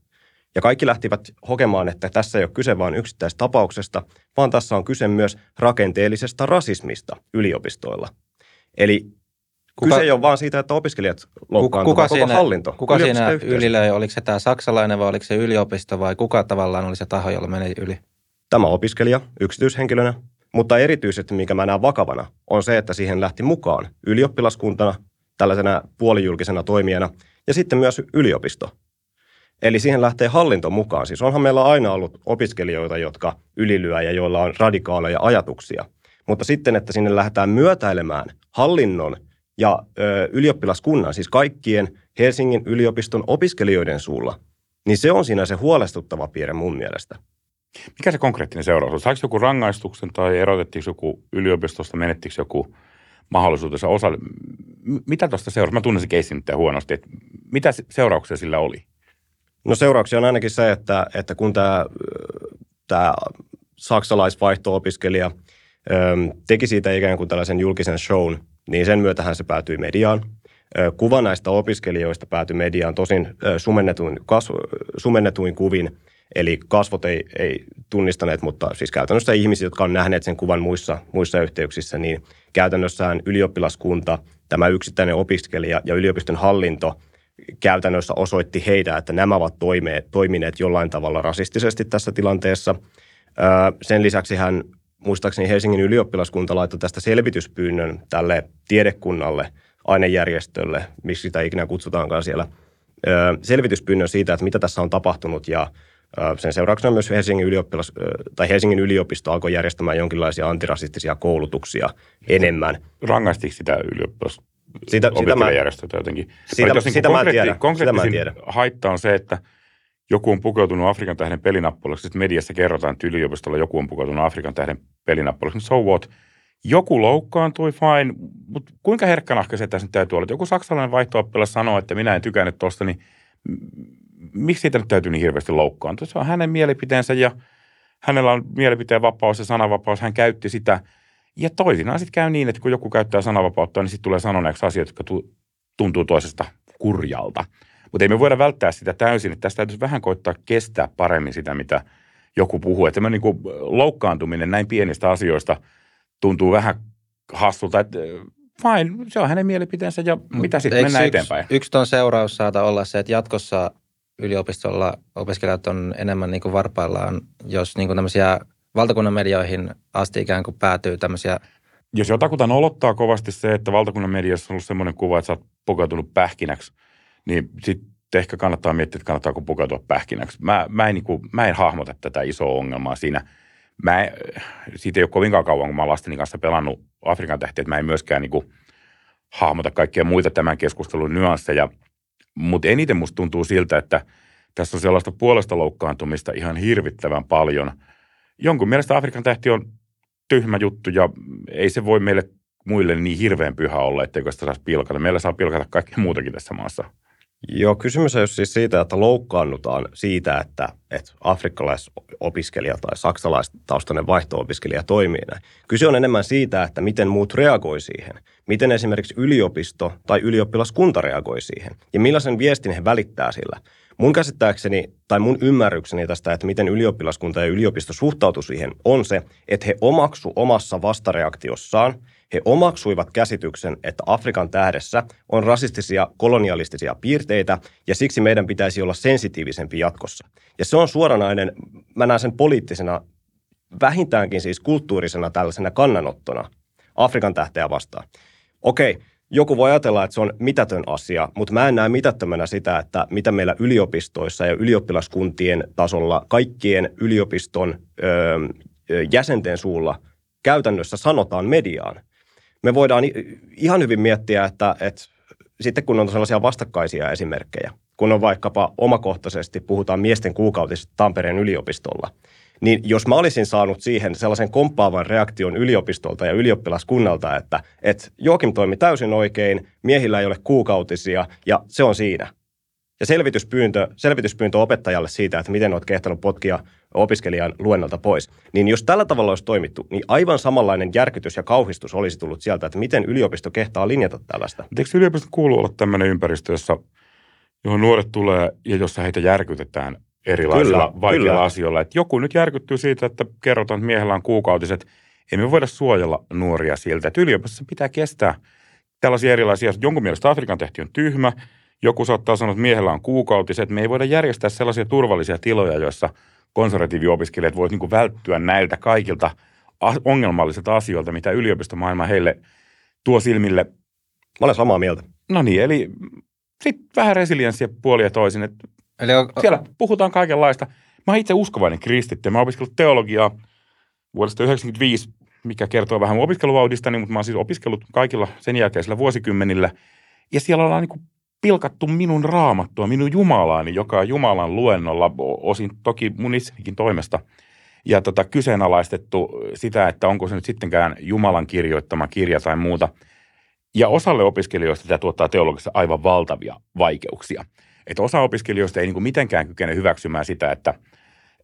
Ja kaikki lähtivät hokemaan, että tässä ei ole kyse vain yksittäistapauksesta, vaan tässä on kyse myös rakenteellisesta rasismista yliopistoilla. Eli kuka, kyse ei ole vaan siitä, että opiskelijat loukkaantuvat, kuka koko siinä, hallinto. Kuka siinä ylilöi? Oliko se tämä saksalainen vai oliko se yliopisto vai kuka tavallaan oli se taho, jolla meni yli? Tämä opiskelija yksityishenkilönä, mutta erityisesti, mikä mä näen vakavana, on se, että siihen lähti mukaan ylioppilaskuntana, tällaisena puolijulkisena toimijana ja sitten myös yliopisto. Eli siihen lähtee hallinto mukaan. Siis onhan meillä aina ollut opiskelijoita, jotka ylilyö ja joilla on radikaaleja ajatuksia. Mutta sitten, että sinne lähdetään myötäilemään hallinnon ja ö, ylioppilaskunnan, siis kaikkien Helsingin yliopiston opiskelijoiden suulla, niin se on siinä se huolestuttava piirre mun mielestä. Mikä se konkreettinen seuraus on? Saiko joku rangaistuksen tai erotettiinko joku yliopistosta, menettikö joku mahdollisuutensa osa? Mitä tuosta seuraa? Mä tunnen se keissin huonosti. Että mitä seurauksia sillä oli? No seurauksia on ainakin se, että, että kun tämä, tämä saksalaisvaihto-opiskelija teki siitä ikään kuin tällaisen julkisen shown, niin sen myötähän se päätyi mediaan. Kuva näistä opiskelijoista päätyi mediaan tosin sumennetuin, kasv, sumennetuin kuvin, eli kasvot ei, ei tunnistaneet, mutta siis käytännössä ihmiset, jotka on nähneet sen kuvan muissa, muissa yhteyksissä, niin käytännössään ylioppilaskunta, tämä yksittäinen opiskelija ja yliopiston hallinto – käytännössä osoitti heitä, että nämä ovat toimeet, toimineet jollain tavalla rasistisesti tässä tilanteessa. Sen lisäksi hän muistaakseni Helsingin ylioppilaskunta laittoi tästä selvityspyynnön tälle tiedekunnalle, ainejärjestölle, miksi sitä ikinä kutsutaankaan siellä, selvityspyynnön siitä, että mitä tässä on tapahtunut ja sen seurauksena myös Helsingin, ylioppilas, tai Helsingin yliopisto alkoi järjestämään jonkinlaisia antirasistisia koulutuksia enemmän. Rangaistiko sitä ylioppilas, sitä, sitä mä, jotenkin. Sitä, jos sitä, niin mä tiedä. sitä mä tiedä. haitta on se, että joku on pukeutunut Afrikan tähden pelinappulaksi, sitten mediassa kerrotaan, että yliopistolla joku on pukeutunut Afrikan tähden pelinappulaksi. So what? Joku loukkaantui, fine, mutta kuinka herkkänahka se tässä nyt täytyy olla? Joku saksalainen vaihto sanoo, että minä en tykännyt tuosta, niin miksi siitä nyt täytyy niin hirveästi loukkaantua? Se on hänen mielipiteensä ja hänellä on mielipiteen vapaus ja sananvapaus. Hän käytti sitä – ja toisinaan sitten käy niin, että kun joku käyttää sananvapautta, niin sitten tulee sanoneeksi asiat, jotka tuntuu toisesta kurjalta. Mutta ei me voida välttää sitä täysin, että tästä täytyisi vähän koittaa kestää paremmin sitä, mitä joku puhuu. Että tämä niin kuin loukkaantuminen näin pienistä asioista tuntuu vähän hassulta, että fine, se on hänen mielipiteensä ja mitä sitten mennään yksi, eteenpäin. Yksi ton seuraus saata olla se, että jatkossa yliopistolla opiskelijat on enemmän niin kuin varpaillaan, jos niin kuin tämmöisiä valtakunnan medioihin asti ikään kuin päätyy tämmöisiä jos jotakuta olottaa kovasti se, että valtakunnan mediassa on ollut semmoinen kuva, että sä oot pukeutunut pähkinäksi, niin sitten ehkä kannattaa miettiä, että kannattaako pukeutua pähkinäksi. Mä, mä, en, niin kuin, mä en hahmota tätä isoa ongelmaa siinä. Mä siitä ei ole kovinkaan kauan, kun mä lasteni kanssa pelannut Afrikan tähtiä, että mä en myöskään niin kuin, hahmota kaikkia muita tämän keskustelun nyansseja. Mutta eniten musta tuntuu siltä, että tässä on sellaista puolesta loukkaantumista ihan hirvittävän paljon – jonkun mielestä Afrikan tähti on tyhmä juttu ja ei se voi meille muille niin hirveän pyhä olla, etteikö sitä saisi pilkata. Meillä saa pilkata kaikki muutakin tässä maassa. Joo, kysymys on siis siitä, että loukkaannutaan siitä, että, että afrikkalaisopiskelija tai saksalaistaustainen vaihto-opiskelija toimii näin. Kyse on enemmän siitä, että miten muut reagoi siihen. Miten esimerkiksi yliopisto tai ylioppilaskunta reagoi siihen. Ja millaisen viestin he välittää sillä. Mun käsittääkseni tai mun ymmärrykseni tästä, että miten ylioppilaskunta ja yliopisto suhtautuu siihen, on se, että he omaksu omassa vastareaktiossaan, he omaksuivat käsityksen, että Afrikan tähdessä on rasistisia kolonialistisia piirteitä ja siksi meidän pitäisi olla sensitiivisempi jatkossa. Ja se on suoranainen, mä näen sen poliittisena, vähintäänkin siis kulttuurisena tällaisena kannanottona Afrikan tähteä vastaan. Okei, joku voi ajatella, että se on mitätön asia, mutta mä en näe mitättömänä sitä, että mitä meillä yliopistoissa ja ylioppilaskuntien tasolla kaikkien yliopiston ö, jäsenten suulla käytännössä sanotaan mediaan. Me voidaan ihan hyvin miettiä, että, että sitten kun on sellaisia vastakkaisia esimerkkejä, kun on vaikkapa omakohtaisesti puhutaan miesten kuukautisesta Tampereen yliopistolla – niin jos mä olisin saanut siihen sellaisen komppaavan reaktion yliopistolta ja ylioppilaskunnalta, että, että Joakim toimi täysin oikein, miehillä ei ole kuukautisia ja se on siinä. Ja selvityspyyntö, selvityspyyntö opettajalle siitä, että miten olet kehtänyt potkia opiskelijan luennolta pois. Niin jos tällä tavalla olisi toimittu, niin aivan samanlainen järkytys ja kauhistus olisi tullut sieltä, että miten yliopisto kehtaa linjata tällaista. Eikö yliopisto kuulu olla tämmöinen ympäristö, jossa, johon nuoret tulee ja jossa heitä järkytetään erilaisilla kyllä, vaikeilla kyllä. asioilla. Että joku nyt järkyttyy siitä, että kerrotaan, että miehellä on kuukautiset. Emme voida suojella nuoria siltä. Että yliopistossa pitää kestää tällaisia erilaisia asioita. Jonkun mielestä Afrikan tehti on tyhmä. Joku saattaa sanoa, että miehellä on kuukautiset. Me ei voida järjestää sellaisia turvallisia tiloja, joissa konservatiiviopiskelijat voivat niin välttyä näiltä kaikilta ongelmallisilta asioilta, mitä yliopistomaailma heille tuo silmille. Mä olen samaa mieltä. No niin, eli sitten vähän resilienssiä puolia toisin, että Eli on, Siellä puhutaan kaikenlaista. Mä itse uskovainen kristitty. Mä opiskellut teologiaa vuodesta 1995, mikä kertoo vähän mun opiskeluvauhdistani, mutta mä oon siis opiskellut kaikilla sen jälkeisillä vuosikymmenillä. Ja siellä ollaan niin pilkattu minun raamattua, minun Jumalaani, joka on Jumalan luennolla, osin toki mun itsenikin toimesta. Ja tota, kyseenalaistettu sitä, että onko se nyt sittenkään Jumalan kirjoittama kirja tai muuta. Ja osalle opiskelijoista tämä tuottaa teologissa aivan valtavia vaikeuksia – että osa opiskelijoista ei niin mitenkään kykene hyväksymään sitä, että,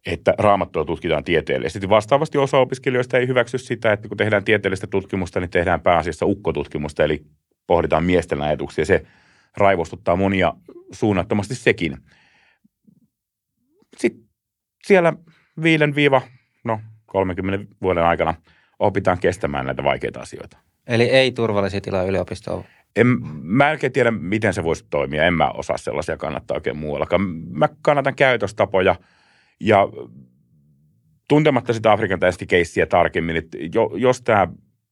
että raamattua tutkitaan tieteellisesti. Vastaavasti osa opiskelijoista ei hyväksy sitä, että kun tehdään tieteellistä tutkimusta, niin tehdään pääasiassa ukkotutkimusta, eli pohditaan miesten ajatuksia. Se raivostuttaa monia suunnattomasti sekin. Sitten siellä 5 no 30 vuoden aikana opitaan kestämään näitä vaikeita asioita. Eli ei turvallisia tilaa yliopistoon en, mä en tiedä, miten se voisi toimia. En mä osaa sellaisia kannattaa oikein muuallakaan. Mä kannatan käytöstapoja ja tuntematta sitä Afrikan keissiä tarkemmin, että jo, jos tämä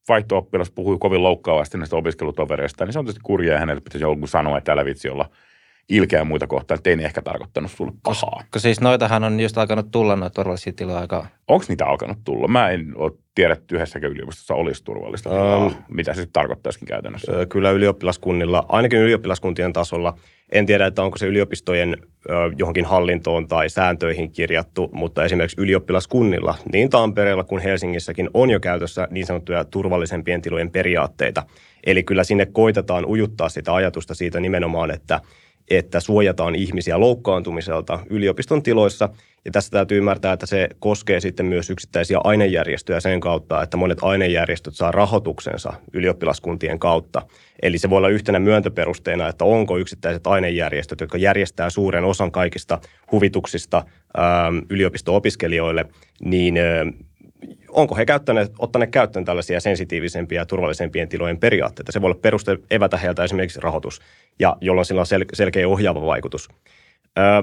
vaihto-oppilas puhuu kovin loukkaavasti näistä opiskelutovereista, niin se on tietysti kurjaa hänelle pitäisi joku sanoa, että älä vitsi olla ilkeä muita kohtaan, että ei ne ehkä tarkoittanut sulle pahaa. Koska siis noitahan on just alkanut tulla noita turvallisia tiloja aika... Onko niitä alkanut tulla? Mä en ole tiedä, että yhdessäkään yliopistossa olisi turvallista tilaa. Mitä se sitten tarkoittaisikin käytännössä? Kyllä ylioppilaskunnilla, ainakin ylioppilaskuntien tasolla. En tiedä, että onko se yliopistojen johonkin hallintoon tai sääntöihin kirjattu, mutta esimerkiksi ylioppilaskunnilla, niin Tampereella kuin Helsingissäkin on jo käytössä niin sanottuja turvallisempien tilojen periaatteita. Eli kyllä sinne koitetaan ujuttaa sitä ajatusta siitä nimenomaan, että – että suojataan ihmisiä loukkaantumiselta yliopiston tiloissa. Ja tässä täytyy ymmärtää, että se koskee sitten myös yksittäisiä ainejärjestöjä sen kautta, että monet ainejärjestöt saa rahoituksensa ylioppilaskuntien kautta. Eli se voi olla yhtenä myöntöperusteena, että onko yksittäiset ainejärjestöt, jotka järjestää suuren osan kaikista huvituksista yliopisto-opiskelijoille, niin onko he käyttäneet, ottaneet käyttöön tällaisia sensitiivisempiä ja turvallisempien tilojen periaatteita. Se voi olla peruste evätä heiltä esimerkiksi rahoitus, ja jolloin sillä on sel- selkeä ohjaava vaikutus. Öö,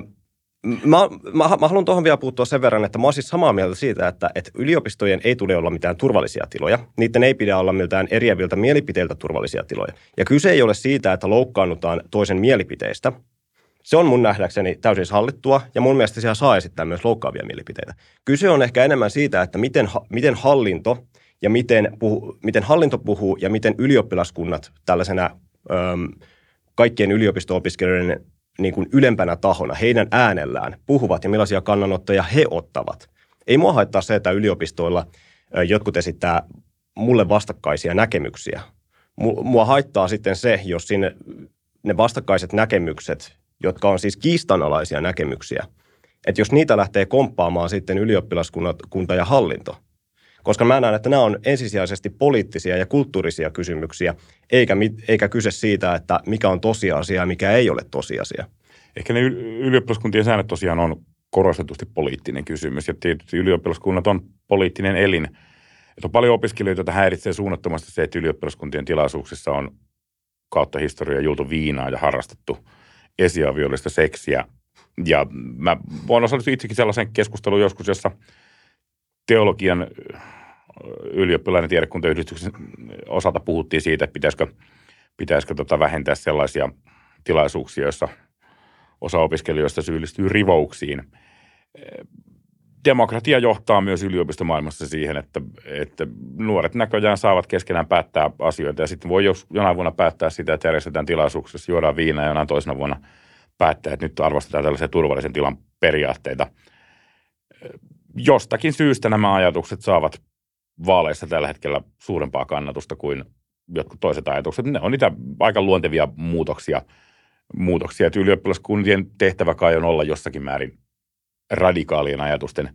Mä, mä, mä haluan tuohon vielä puuttua sen verran, että mä oon siis samaa mieltä siitä, että, että yliopistojen ei tule olla mitään turvallisia tiloja. Niiden ei pidä olla miltään eriäviltä mielipiteiltä turvallisia tiloja. Ja kyse ei ole siitä, että loukkaannutaan toisen mielipiteistä, se on mun nähdäkseni täysin hallittua ja mun mielestä siellä saa esittää myös loukkaavia mielipiteitä. Kyse on ehkä enemmän siitä, että miten, miten hallinto ja miten, puhu, miten hallinto puhuu ja miten ylioppilaskunnat tällaisena äm, kaikkien yliopisto-opiskelijoiden niin kuin ylempänä tahona, heidän äänellään puhuvat ja millaisia kannanottoja he ottavat. Ei mua haittaa se, että yliopistoilla jotkut esittää mulle vastakkaisia näkemyksiä. Mua haittaa sitten se, jos sinne ne vastakkaiset näkemykset jotka on siis kiistanalaisia näkemyksiä, että jos niitä lähtee komppaamaan sitten ylioppilaskunta ja hallinto, koska mä näen, että nämä on ensisijaisesti poliittisia ja kulttuurisia kysymyksiä, eikä, eikä kyse siitä, että mikä on tosiasia ja mikä ei ole tosiasia. Ehkä ne ylioppilaskuntien säännöt tosiaan on korostetusti poliittinen kysymys, ja tietysti ylioppilaskunnat on poliittinen elin. Että on paljon opiskelijoita, joita häiritsee suunnattomasti se, että ylioppilaskuntien tilaisuuksissa on kautta historiaa juotu viinaa ja harrastettu – esiaviollista seksiä. Ja mä voin osallistua itsekin sellaisen keskustelun joskus, jossa teologian ylioppilainen tiedekuntayhdistyksen osalta puhuttiin siitä, että pitäisikö pitäisikö tota vähentää sellaisia tilaisuuksia, joissa osa opiskelijoista syyllistyy rivouksiin. Demokratia johtaa myös yliopistomaailmassa siihen, että, että nuoret näköjään saavat keskenään päättää asioita ja sitten voi jos jonain vuonna päättää sitä, että järjestetään tilaisuuksessa, juodaan viinaa ja jonain toisena vuonna päättää, että nyt arvostetaan tällaisia turvallisen tilan periaatteita. Jostakin syystä nämä ajatukset saavat vaaleissa tällä hetkellä suurempaa kannatusta kuin jotkut toiset ajatukset. Ne on niitä aika luontevia muutoksia, muutoksia että ylioppilaskuntien tehtävä kai on olla jossakin määrin radikaalien ajatusten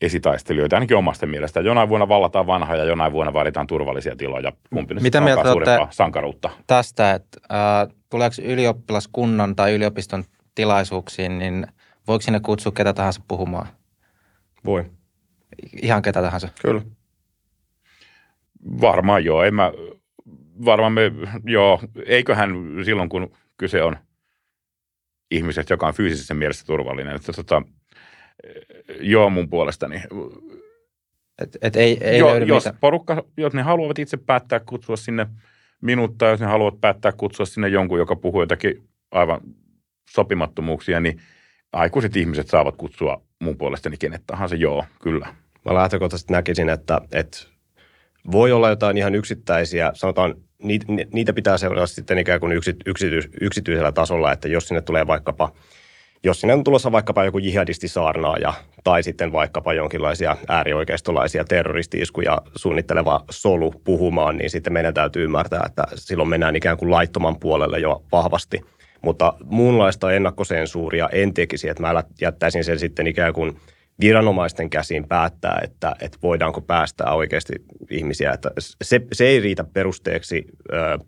esitaistelijoita, ainakin omasta mielestä. Jonain vuonna vallataan vanha ja jonain vuonna vaaditaan turvallisia tiloja. Kumpi Mitä mieltä suurempaa sankaruutta? Tästä, että äh, tuleeko ylioppilaskunnan tai yliopiston tilaisuuksiin, niin voiko sinne kutsua ketä tahansa puhumaan? Voi. Ihan ketä tahansa? Kyllä. Varmaan joo. En mä, varmaan me, joo. Eiköhän silloin, kun kyse on ihmisestä, joka on fyysisessä mielessä turvallinen. Että, tota, joo, mun puolestani. Et, et ei, ei jo, jos mitä. porukka, jos ne haluavat itse päättää kutsua sinne minut, tai jos ne haluavat päättää kutsua sinne jonkun, joka puhuu jotakin aivan sopimattomuuksia, niin aikuiset ihmiset saavat kutsua mun puolestani kenet tahansa, joo, kyllä. Mä lähtökohtaisesti näkisin, että, että voi olla jotain ihan yksittäisiä, sanotaan, niitä, niitä pitää seurata sitten ikään kuin yksi, yksityis, yksityisellä tasolla, että jos sinne tulee vaikkapa, jos sinne on tulossa vaikkapa joku jihadistisaarnaaja tai sitten vaikkapa jonkinlaisia äärioikeistolaisia terroristi-iskuja suunnitteleva solu puhumaan, niin sitten meidän täytyy ymmärtää, että silloin mennään ikään kuin laittoman puolelle jo vahvasti. Mutta muunlaista ennakkosensuuria en tekisi, että mä jättäisin sen sitten ikään kuin – viranomaisten käsiin päättää, että, että voidaanko päästää oikeasti ihmisiä. Että se, se ei riitä perusteeksi ö,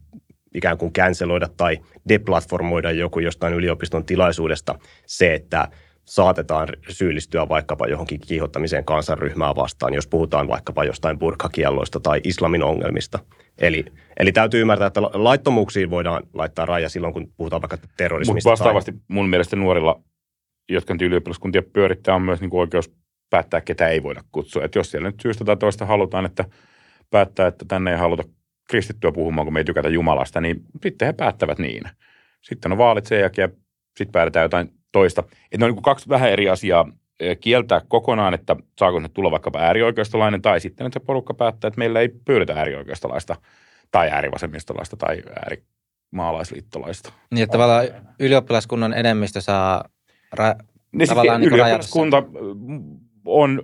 ikään kuin canceloida tai deplatformoida joku jostain yliopiston tilaisuudesta se, että saatetaan syyllistyä vaikkapa johonkin kiihottamiseen kansanryhmää vastaan, jos puhutaan vaikkapa jostain burkakielloista tai islamin ongelmista. Eli, eli täytyy ymmärtää, että laittomuuksiin voidaan laittaa raja silloin, kun puhutaan vaikka terrorismista. Mutta vastaavasti tai... mun mielestä nuorilla jotka nyt ylioppilaskuntia pyörittää, on myös niin kuin oikeus päättää, ketä ei voida kutsua. Että jos siellä nyt syystä tai toista halutaan, että päättää, että tänne ei haluta kristittyä puhumaan, kun me ei tykätä Jumalasta, niin sitten he päättävät niin. Sitten on vaalit sen jälkeen ja sitten päätetään jotain toista. Että ne on niin kaksi vähän eri asiaa kieltää kokonaan, että saako ne tulla vaikkapa äärioikeistolainen, tai sitten että se porukka päättää, että meillä ei pyydetä äärioikeistolaista tai äärivasemmistolaista tai äärimaalaisliittolaista. Niin, että tavallaan ylioppilaskunnan enemmistö saa ra- niin tavallaan niin ylioppilaskunta on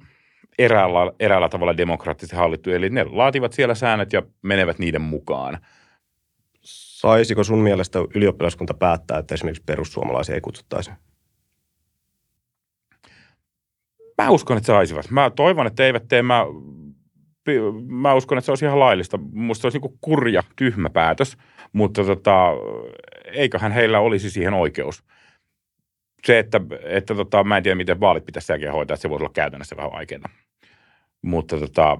eräällä, eräällä tavalla demokraattisesti hallittu, eli ne laativat siellä säännöt ja menevät niiden mukaan. Saisiko sun mielestä ylioppilaskunta päättää, että esimerkiksi perussuomalaisia ei kutsuttaisi? Mä uskon, että saisivat. Mä toivon, että eivät tee. Mä, mä uskon, että se olisi ihan laillista. Musta se olisi niin kurja, tyhmä päätös, mutta tota, eiköhän heillä olisi siihen oikeus se, että, että tota, mä en tiedä, miten vaalit pitäisi jälkeen hoitaa, että se voisi olla käytännössä vähän vaikeaa. Mutta tota,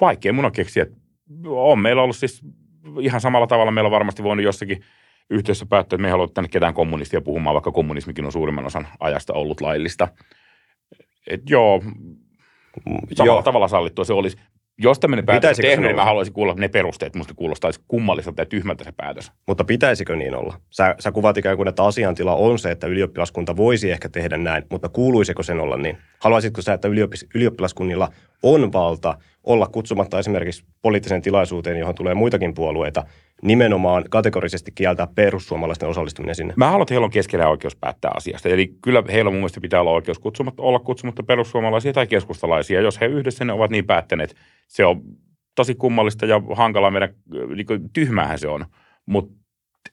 vaikea mun on keksiä, että on meillä ollut siis ihan samalla tavalla, meillä on varmasti voinut jossakin yhteydessä päättää, että me ei halua tänne ketään kommunistia puhumaan, vaikka kommunismikin on suurimman osan ajasta ollut laillista. Et joo, samalla joo. tavalla sallittua se olisi. Jos tämmöinen päätös on tehnyt, niin mä haluaisin kuulla ne perusteet. Musta kuulostaisi kummalliselta ja tyhmältä se päätös. Mutta pitäisikö niin olla? Sä, sä kuvat ikään kuin, että asiantila on se, että ylioppilaskunta voisi ehkä tehdä näin, mutta kuuluisiko sen olla niin? Haluaisitko sä, että ylioppilaskunnilla on valta olla kutsumatta esimerkiksi poliittiseen tilaisuuteen, johon tulee muitakin puolueita, nimenomaan kategorisesti kieltää perussuomalaisten osallistuminen sinne? Mä haluan, että heillä on keskellä oikeus päättää asiasta. Eli kyllä heillä mun mielestä pitää olla oikeus kutsumatta, olla kutsumatta perussuomalaisia tai keskustalaisia. Jos he yhdessä ne ovat niin päättäneet, se on tosi kummallista ja hankalaa meidän, niin tyhmähän se on. Mutta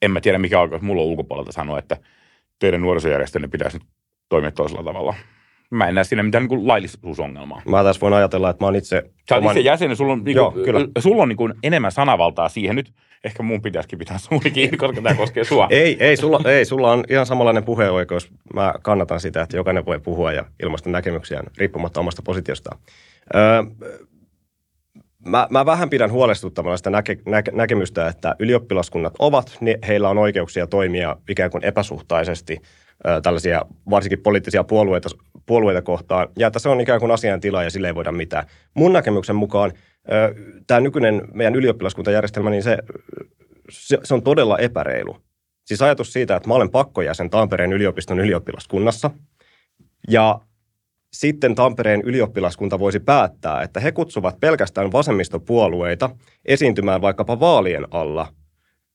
en mä tiedä, mikä oikeus mulla on ulkopuolelta sanoa, että teidän nuorisojärjestönne pitäisi nyt toimia toisella tavalla mä en näe siinä mitään niin laillisuusongelmaa. Mä tässä voin ajatella, että mä oon itse... Sä oman... itse jäsen, sulla on, niin kuin, Joo, kyllä. sulla on niin kuin enemmän sanavaltaa siihen nyt. Ehkä mun pitäisikin pitää suuri kiinni, koska tämä koskee sua. ei, ei, sulla, ei, sulla on ihan samanlainen puheoikeus. Mä kannatan sitä, että jokainen voi puhua ja ilmaista näkemyksiään riippumatta omasta positiostaan. Öö, mä, mä vähän pidän huolestuttavana sitä näke, näke, näkemystä, että ylioppilaskunnat ovat, niin heillä on oikeuksia toimia ikään kuin epäsuhtaisesti tällaisia varsinkin poliittisia puolueita, puolueita kohtaan, ja että se on ikään kuin asian tila ja sille ei voida mitään. Mun näkemyksen mukaan tämä nykyinen meidän ylioppilaskuntajärjestelmä, niin se se, se on todella epäreilu. Siis ajatus siitä, että mä olen pakkojäsen Tampereen yliopiston ylioppilaskunnassa ja sitten Tampereen ylioppilaskunta voisi päättää, että he kutsuvat pelkästään vasemmistopuolueita esiintymään vaikkapa vaalien alla,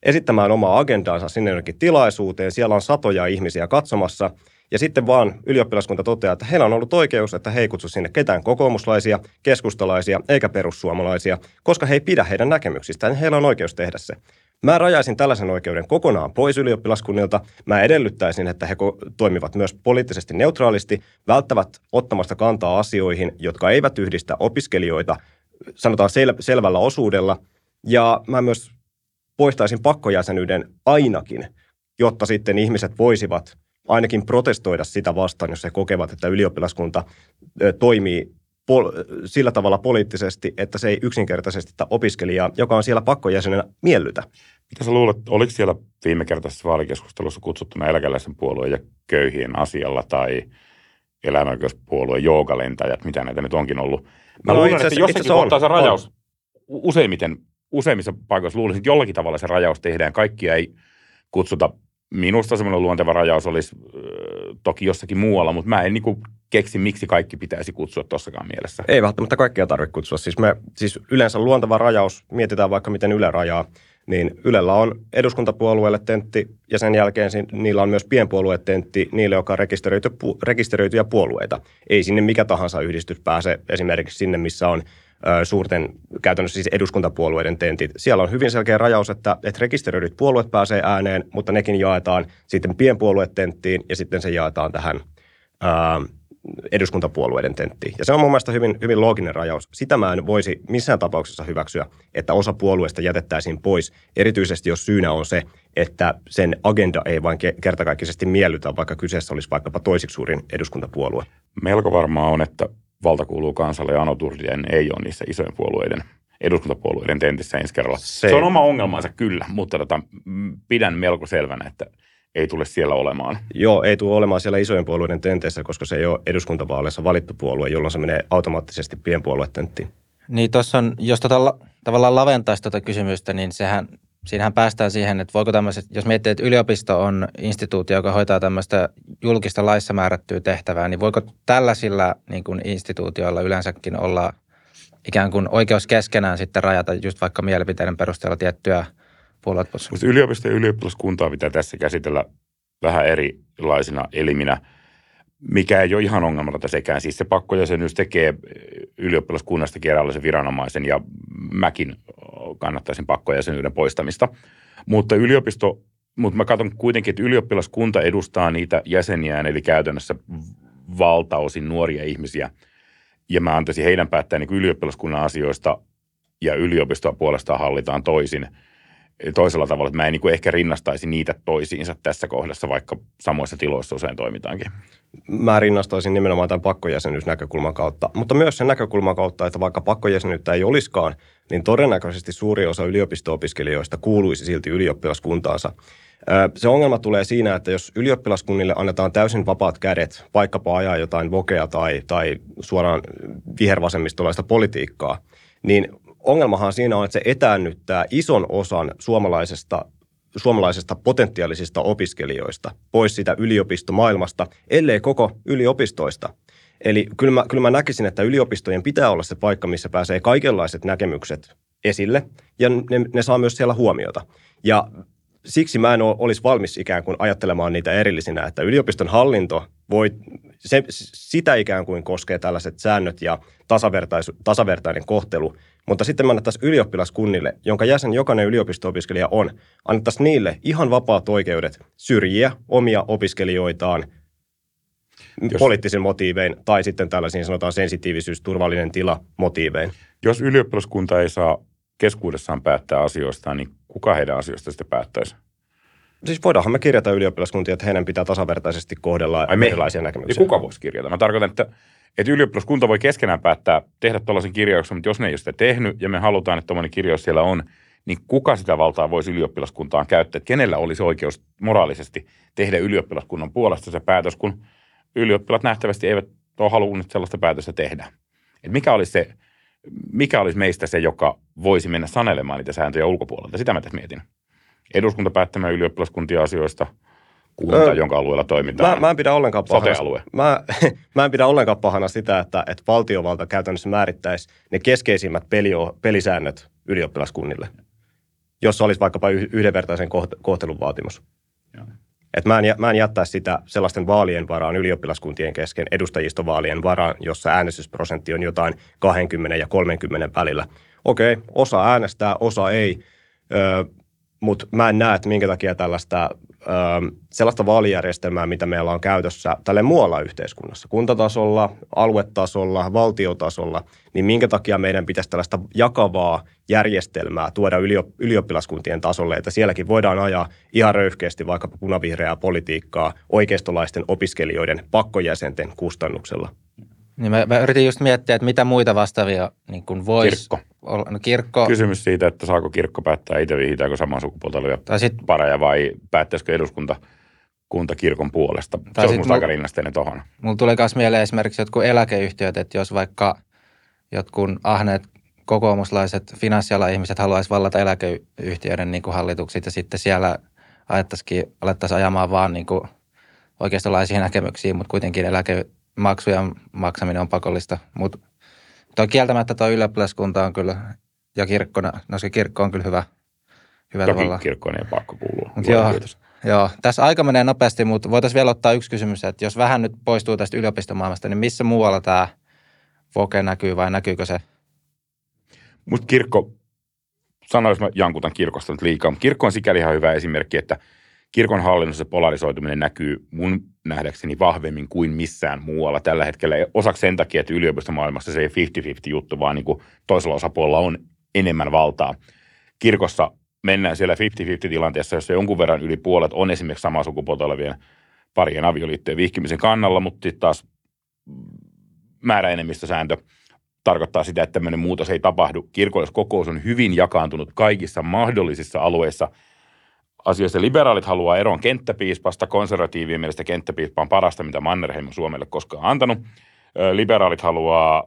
esittämään omaa agendaansa sinne jonnekin tilaisuuteen. Siellä on satoja ihmisiä katsomassa – ja sitten vaan ylioppilaskunta toteaa, että heillä on ollut oikeus, että he ei kutsu sinne ketään kokoomuslaisia, keskustalaisia eikä perussuomalaisia, koska he ei pidä heidän näkemyksistään. Heillä on oikeus tehdä se. Mä rajaisin tällaisen oikeuden kokonaan pois ylioppilaskunnilta. Mä edellyttäisin, että he toimivat myös poliittisesti neutraalisti, välttävät ottamasta kantaa asioihin, jotka eivät yhdistä opiskelijoita, sanotaan sel- selvällä osuudella. Ja mä myös poistaisin pakkojäsenyyden ainakin, jotta sitten ihmiset voisivat ainakin protestoida sitä vastaan, jos he kokevat, että ylioppilaskunta toimii pol- sillä tavalla poliittisesti, että se ei yksinkertaisesti opiskelijaa, joka on siellä pakkojäsenenä, miellytä. Mitä sä luulet, oliko siellä viime kertaisessa vaalikeskustelussa kutsuttuna eläkeläisen puolueen ja köyhien asialla tai eläinoikeuspuolueen joogalentäjät, mitä näitä nyt onkin ollut? Mä no, luulen, että jossakin kohtaa se rajaus, on. useimmiten, useimmissa paikoissa luulisin, että jollakin tavalla se rajaus tehdään. Kaikkia ei kutsuta minusta semmoinen luonteva rajaus olisi äh, toki jossakin muualla, mutta mä en niin keksi, miksi kaikki pitäisi kutsua tuossakaan mielessä. Ei välttämättä kaikkia tarvitse kutsua. Siis, me, siis yleensä luonteva rajaus, mietitään vaikka miten Yle rajaa, niin Ylellä on eduskuntapuolueelle tentti ja sen jälkeen niillä on myös pienpuoluetentti niille, jotka on rekisteröity, rekisteröityjä puolueita. Ei sinne mikä tahansa yhdistys pääse esimerkiksi sinne, missä on suurten käytännössä siis eduskuntapuolueiden tentit. Siellä on hyvin selkeä rajaus, että, että rekisteröidyt puolueet pääsee ääneen, mutta nekin jaetaan sitten pienpuoluetenttiin ja sitten se jaetaan tähän ää, eduskuntapuolueiden tenttiin. Ja se on mun mielestä hyvin, hyvin looginen rajaus. Sitä mä en voisi missään tapauksessa hyväksyä, että osa puolueesta jätettäisiin pois, erityisesti jos syynä on se, että sen agenda ei vain kertakaikkisesti miellytä, vaikka kyseessä olisi vaikkapa toisiksi suurin eduskuntapuolue. Melko varmaa on, että valta kuuluu kansalle ja Ano Turdien ei ole niissä isojen puolueiden eduskuntapuolueiden tentissä ensi kerralla. Se, se on oma ongelmansa kyllä, mutta tota, pidän melko selvänä, että ei tule siellä olemaan. Joo, ei tule olemaan siellä isojen puolueiden tenteissä, koska se ei ole eduskuntavaaleissa valittu puolue, jolloin se menee automaattisesti pienpuoluetenttiin. Niin tuossa on, jos tota, tavallaan laventaisi tuota kysymystä, niin sehän siinähän päästään siihen, että voiko tämmöiset, jos miettii, että yliopisto on instituutio, joka hoitaa tämmöistä julkista laissa määrättyä tehtävää, niin voiko tällaisilla niin kuin instituutioilla yleensäkin olla ikään kuin oikeus keskenään sitten rajata just vaikka mielipiteiden perusteella tiettyä puolueet? Yliopisto ja ylioppilaskuntaa pitää tässä käsitellä vähän erilaisina eliminä, mikä ei ole ihan ongelmatonta sekään. Siis se pakkojäsenyys tekee ylioppilaskunnasta eräänlaisen viranomaisen ja mäkin kannattaisin pakkojäsenyyden poistamista. Mutta yliopisto, mutta mä katson kuitenkin, että ylioppilaskunta edustaa niitä jäseniään, eli käytännössä valtaosin nuoria ihmisiä. Ja mä antaisin heidän päättää niin ylioppilaskunnan asioista ja yliopistoa puolestaan hallitaan toisin – toisella tavalla, että mä en niin kuin ehkä rinnastaisi niitä toisiinsa tässä kohdassa, vaikka samoissa tiloissa usein toimitaankin. Mä rinnastaisin nimenomaan tämän pakkojäsenyysnäkökulman kautta, mutta myös sen näkökulman kautta, että vaikka pakkojäsenyyttä ei olisikaan, niin todennäköisesti suuri osa yliopisto-opiskelijoista kuuluisi silti ylioppilaskuntaansa. Se ongelma tulee siinä, että jos ylioppilaskunnille annetaan täysin vapaat kädet, vaikkapa ajaa jotain vokea tai, tai suoraan vihervasemmistolaista politiikkaa, niin ongelmahan siinä on, että se etäännyttää ison osan suomalaisesta suomalaisesta potentiaalisista opiskelijoista pois sitä yliopistomaailmasta, ellei koko yliopistoista. Eli kyllä mä, kyllä mä näkisin, että yliopistojen pitää olla se paikka, missä pääsee kaikenlaiset näkemykset esille, ja ne, ne saa myös siellä huomiota. Ja siksi mä en olisi valmis ikään kuin ajattelemaan niitä erillisinä, että yliopiston hallinto voi, se, sitä ikään kuin koskee tällaiset säännöt ja tasavertainen kohtelu, mutta sitten me annettaisiin ylioppilaskunnille, jonka jäsen jokainen yliopisto-opiskelija on, annettaisiin niille ihan vapaat oikeudet syrjiä omia opiskelijoitaan jos, poliittisin motiivein tai sitten tällaisiin sanotaan sensitiivisyys, turvallinen tila motiivein. Jos ylioppilaskunta ei saa keskuudessaan päättää asioista, niin kuka heidän asioista sitten päättäisi? Siis voidaanhan me kirjata ylioppilaskuntia, että heidän pitää tasavertaisesti kohdella Ai me, erilaisia näkemyksiä. Ja kuka voisi kirjata? Mä tarkoitan, että, että ylioppilaskunta voi keskenään päättää tehdä tällaisen kirjauksen, mutta jos ne ei ole sitä tehnyt ja me halutaan, että tuommoinen kirjaus siellä on, niin kuka sitä valtaa voisi ylioppilaskuntaan käyttää? Että kenellä olisi oikeus moraalisesti tehdä ylioppilaskunnan puolesta se päätös, kun ylioppilat nähtävästi eivät ole halunnut sellaista päätöstä tehdä. Et mikä olisi se mikä olisi meistä se, joka voisi mennä sanelemaan niitä sääntöjä ulkopuolelta? Sitä mä tässä mietin. eduskunta päättämään ylioppilaskuntien asioista, kunta, Öö, jonka alueella toimitaan. Mä, mä en pidä ollenkaan pahana. Sote-alue. Mä, mä en pidä ollenkaan pahana sitä, että, että valtiovalta käytännössä määrittäisi ne keskeisimmät pelio, pelisäännöt ylioppilaskunnille, jossa olisi vaikkapa yh- yhdenvertaisen koht- kohtelun vaatimus. Joo. Et mä, en, mä en jättäisi sitä sellaisten vaalien varaan ylioppilaskuntien kesken, edustajistovaalien varaan, jossa äänestysprosentti on jotain 20 ja 30 välillä. Okei, osa äänestää, osa ei, öö, mutta mä en näe, että minkä takia tällaista öö, sellaista vaalijärjestelmää, mitä meillä on käytössä tälle muualla yhteiskunnassa, kuntatasolla, aluetasolla, valtiotasolla, niin minkä takia meidän pitäisi tällaista jakavaa järjestelmää tuoda yliop- ylioppilaskuntien tasolle, että sielläkin voidaan ajaa ihan röyhkeästi vaikkapa punavihreää politiikkaa oikeistolaisten opiskelijoiden pakkojäsenten kustannuksella. Niin mä, mä yritin just miettiä, että mitä muita vastaavia niin kuin voisi Kirkko. olla. No kirkko. Kysymys siitä, että saako kirkko päättää itse vihitäänkö samaa sukupuolta olevia Tai sit, pareja vai päättäisikö eduskunta kunta kirkon puolesta. Tai se on musta aika rinnasteinen tohon. mulla tuli myös mieleen esimerkiksi jotkut eläkeyhtiöt, että jos vaikka jotkut ahneet kokoomuslaiset finanssialan ihmiset haluaisi vallata eläkeyhtiöiden niin kuin hallitukset ja sitten siellä ajattaisikin, alettaisiin ajamaan vaan niin kuin oikeistolaisia näkemyksiä, mutta kuitenkin eläkemaksujen maksaminen on pakollista. Mutta toi kieltämättä tuo ylioppilaskunta on kyllä, ja kirkko, no se kirkko on kyllä hyvä, hyvä Toki tavalla. kirkkoon ei pakko kuulua. Mut joo. Kiitos. Joo, tässä aika menee nopeasti, mutta voitaisiin vielä ottaa yksi kysymys, että jos vähän nyt poistuu tästä yliopistomaailmasta, niin missä muualla tämä Voke näkyy vai näkyykö se? Mutta kirkko, sanois mä jankutan kirkosta nyt liikaa, mutta kirkko on sikäli ihan hyvä esimerkki, että kirkon hallinnossa polarisoituminen näkyy mun nähdäkseni vahvemmin kuin missään muualla tällä hetkellä. Osaksi sen takia, että yliopistomaailmassa se ei 50-50 juttu, vaan niin kuin toisella osapuolella on enemmän valtaa. Kirkossa mennään siellä 50-50 tilanteessa, jossa jonkun verran yli puolet on esimerkiksi samaa sukupuolta olevien parien avioliittojen vihkimisen kannalla, mutta sitten taas määräenemmistösääntö tarkoittaa sitä, että tämmöinen muutos ei tapahdu. Kirkolliskokous on hyvin jakaantunut kaikissa mahdollisissa alueissa asioissa. Liberaalit haluaa eroon kenttäpiispasta, konservatiivien mielestä kenttäpiispa on parasta, mitä Mannerheim on Suomelle koskaan antanut. Liberaalit haluaa,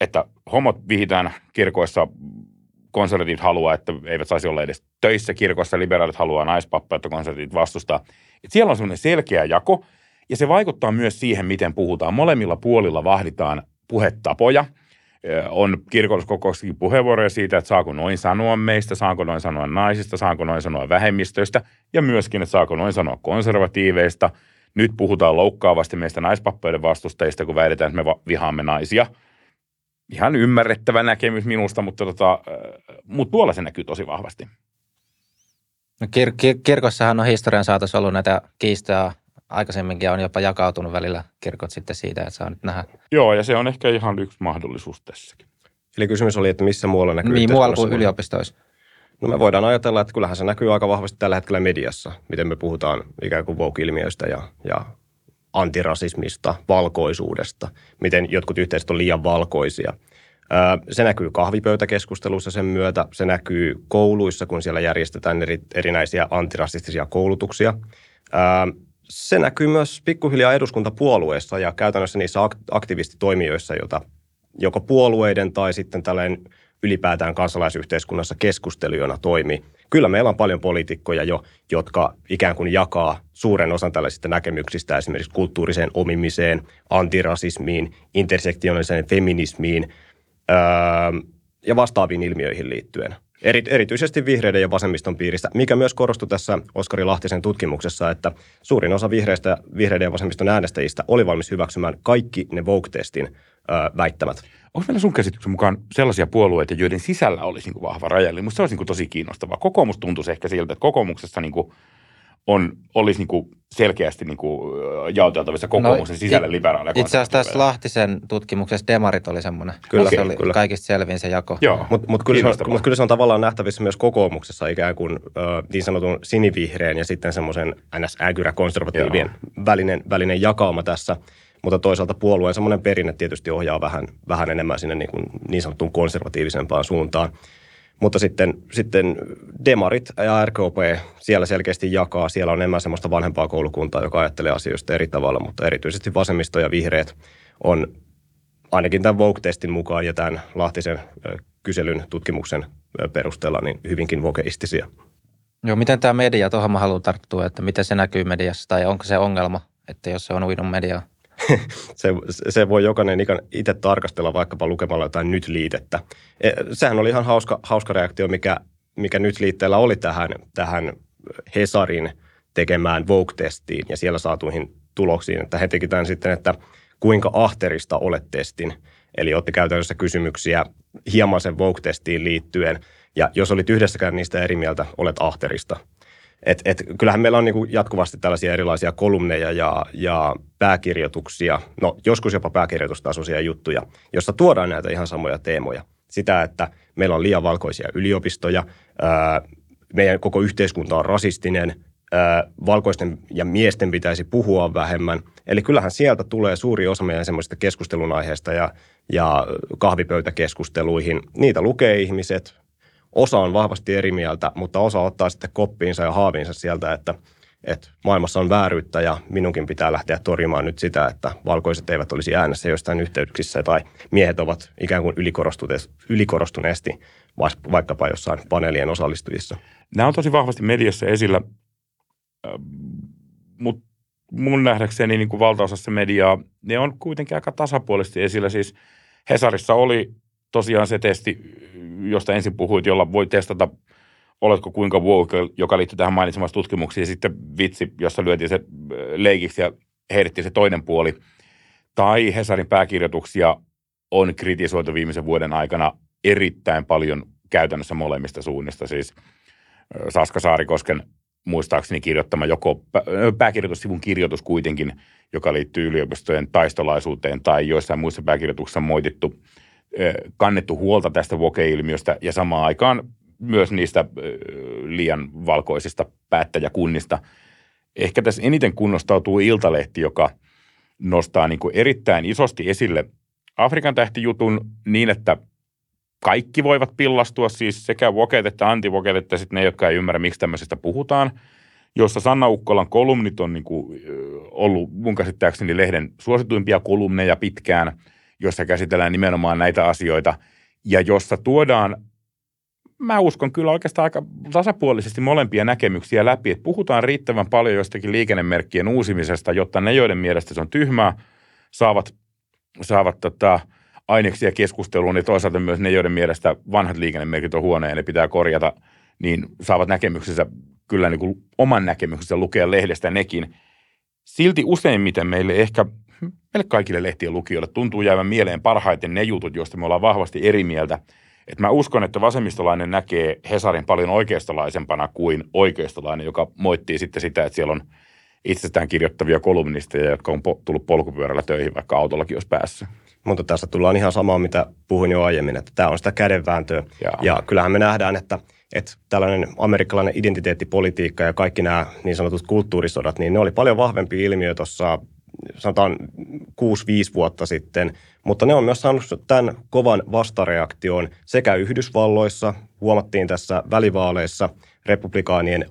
että homot vihitään kirkoissa, konservatiivit haluaa, että eivät saisi olla edes töissä kirkossa, liberaalit haluaa naispappa, että konservatiivit vastustaa. Et siellä on semmoinen selkeä jako, ja se vaikuttaa myös siihen, miten puhutaan. Molemmilla puolilla vahditaan puhetapoja. On kirkolliskokoussakin puheenvuoroja siitä, että saako noin sanoa meistä, saako noin sanoa naisista, saako noin sanoa vähemmistöistä ja myöskin, että saako noin sanoa konservatiiveista. Nyt puhutaan loukkaavasti meistä naispappoiden vastustajista, kun väitetään, että me vihaamme naisia. Ihan ymmärrettävä näkemys minusta, mutta, tota, mutta tuolla se näkyy tosi vahvasti. No kir- kir- kirkossahan on historian saatossa ollut näitä kiistoja aikaisemminkin on jopa jakautunut välillä kirkot sitten siitä, että saa nyt nähdä. Joo, ja se on ehkä ihan yksi mahdollisuus tässäkin. Eli kysymys oli, että missä muualla näkyy Niin muualla kuin yliopistoissa. No me voidaan ajatella, että kyllähän se näkyy aika vahvasti tällä hetkellä mediassa, miten me puhutaan ikään kuin woke-ilmiöistä ja, ja antirasismista, valkoisuudesta, miten jotkut yhteisöt on liian valkoisia. Se näkyy kahvipöytäkeskustelussa sen myötä, se näkyy kouluissa, kun siellä järjestetään eri, erinäisiä antirasistisia koulutuksia. Se näkyy myös pikkuhiljaa eduskuntapuolueissa ja käytännössä niissä ak- aktivistitoimijoissa, joita joko puolueiden tai sitten tällainen ylipäätään kansalaisyhteiskunnassa keskustelijana toimii. Kyllä meillä on paljon poliitikkoja jo, jotka ikään kuin jakaa suuren osan tällaisista näkemyksistä esimerkiksi kulttuuriseen omimiseen, antirasismiin, intersektionaaliseen feminismiin öö, ja vastaaviin ilmiöihin liittyen. Eri, erityisesti vihreiden ja vasemmiston piiristä, mikä myös korostui tässä Oskari Lahtisen tutkimuksessa, että suurin osa vihreistä, vihreiden ja vasemmiston äänestäjistä oli valmis hyväksymään kaikki ne Vogue-testin väittämät. Onko meillä sun käsityksen mukaan sellaisia puolueita, joiden sisällä olisi niin kuin vahva raja? Eli musta se olisi niin kuin tosi kiinnostavaa. Kokoomus tuntuisi ehkä siltä, että kokoomuksessa niin kuin on, olisi niin kuin selkeästi niin kuin jaoteltavissa kokoomuksen No, sisällä liberaaleja Itse asiassa tässä. Lahtisen tutkimuksessa Demarit oli semmoinen. Kyllä, se oli kyllä. kaikista selvin se jako. Mutta mut kyllä, se on- kiinnostavaa. mut kyllä se on tavallaan nähtävissä myös kokoomuksessa ikään kuin ö, niin sanotun sinivihreän ja sitten semmoisen NS-äkyrä-konservatiivien välinen, välinen jakauma tässä. Mutta toisaalta puolueen semmoinen perinne tietysti ohjaa vähän, vähän enemmän sinne niin, kuin niin sanottuun konservatiivisempaan suuntaan. Mutta sitten, sitten demarit ja RKP siellä selkeästi jakaa. Siellä on enemmän semmoista vanhempaa koulukuntaa, joka ajattelee asioista eri tavalla, mutta erityisesti vasemmisto ja vihreät on ainakin tämän Vogue-testin mukaan ja tämän Lahtisen kyselyn tutkimuksen perusteella niin hyvinkin vokeistisia. Joo, miten tämä media, tuohon mä haluan tarttua, että miten se näkyy mediassa tai onko se ongelma, että jos se on uinut mediaa? Se, se voi jokainen itse tarkastella vaikkapa lukemalla jotain nyt-liitettä. E, sehän oli ihan hauska, hauska reaktio, mikä, mikä nyt-liitteellä oli tähän, tähän Hesarin tekemään Vogue-testiin ja siellä saatuihin tuloksiin, että he teki tämän sitten, että kuinka ahterista olet testin. Eli otti käytännössä kysymyksiä hieman sen Vogue-testiin liittyen, ja jos olit yhdessäkään niistä eri mieltä, olet ahterista. Et, et, kyllähän meillä on niinku jatkuvasti tällaisia erilaisia kolumneja ja, ja pääkirjoituksia, no joskus jopa pääkirjoitustasoisia juttuja, jossa tuodaan näitä ihan samoja teemoja. Sitä, että meillä on liian valkoisia yliopistoja, ää, meidän koko yhteiskunta on rasistinen, ää, valkoisten ja miesten pitäisi puhua vähemmän. Eli kyllähän sieltä tulee suuri osa meidän semmoisista keskustelun aiheesta ja, ja kahvipöytäkeskusteluihin. Niitä lukee ihmiset, osa on vahvasti eri mieltä, mutta osa ottaa sitten koppiinsa ja haaviinsa sieltä, että, että maailmassa on vääryyttä ja minunkin pitää lähteä torjumaan nyt sitä, että valkoiset eivät olisi äänessä jostain yhteyksissä tai miehet ovat ikään kuin ylikorostuneesti vaikkapa jossain paneelien osallistujissa. Nämä on tosi vahvasti mediassa esillä, mutta mun nähdäkseni niin kuin valtaosassa mediaa, ne on kuitenkin aika tasapuolisesti esillä. Siis Hesarissa oli tosiaan se testi, josta ensin puhuit, jolla voi testata, oletko kuinka woke, joka liittyy tähän mainitsemassa tutkimuksiin, ja sitten vitsi, jossa lyötiin se äh, leikiksi ja heitettiin se toinen puoli. Tai Hesarin pääkirjoituksia on kritisoitu viimeisen vuoden aikana erittäin paljon käytännössä molemmista suunnista. Siis äh, Saska Saarikosken muistaakseni kirjoittama joko äh, pääkirjoitussivun kirjoitus kuitenkin, joka liittyy yliopistojen taistolaisuuteen tai joissain muissa pääkirjoituksissa moitittu – kannettu huolta tästä voke-ilmiöstä ja samaan aikaan myös niistä liian valkoisista päättäjäkunnista. Ehkä tässä eniten kunnostautuu Iltalehti, joka nostaa niin kuin erittäin isosti esille Afrikan tähtijutun niin, että kaikki voivat pillastua, siis sekä vokeet että antivokeet, että sitten ne, jotka ei ymmärrä, miksi tämmöisestä puhutaan, jossa Sanna Ukkolan kolumnit on niin kuin ollut mun käsittääkseni lehden suosituimpia kolumneja pitkään – jossa käsitellään nimenomaan näitä asioita ja jossa tuodaan, mä uskon kyllä oikeastaan aika tasapuolisesti molempia näkemyksiä läpi, että puhutaan riittävän paljon jostakin liikennemerkkien uusimisesta, jotta ne, joiden mielestä se on tyhmää, saavat, saavat tota, aineksia keskusteluun ja toisaalta myös ne, joiden mielestä vanhat liikennemerkit on huoneja ja ne pitää korjata, niin saavat näkemyksensä kyllä niin kuin oman näkemyksensä lukea lehdestä nekin. Silti useimmiten meille ehkä meille kaikille lehtien lukijoille tuntuu jäävän mieleen parhaiten ne jutut, joista me ollaan vahvasti eri mieltä. Et mä uskon, että vasemmistolainen näkee Hesarin paljon oikeistolaisempana kuin oikeistolainen, joka moittii sitten sitä, että siellä on itsestään kirjoittavia kolumnisteja, jotka on tullut polkupyörällä töihin, vaikka autollakin olisi päässä. Mutta tässä tullaan ihan samaa, mitä puhuin jo aiemmin, että tämä on sitä kädenvääntöä. Ja, ja kyllähän me nähdään, että, että tällainen amerikkalainen identiteettipolitiikka ja kaikki nämä niin sanotut kulttuurisodat, niin ne oli paljon vahvempi ilmiö tuossa sanotaan 6-5 vuotta sitten, mutta ne on myös saanut tämän kovan vastareaktion sekä Yhdysvalloissa, huomattiin tässä välivaaleissa, republikaanien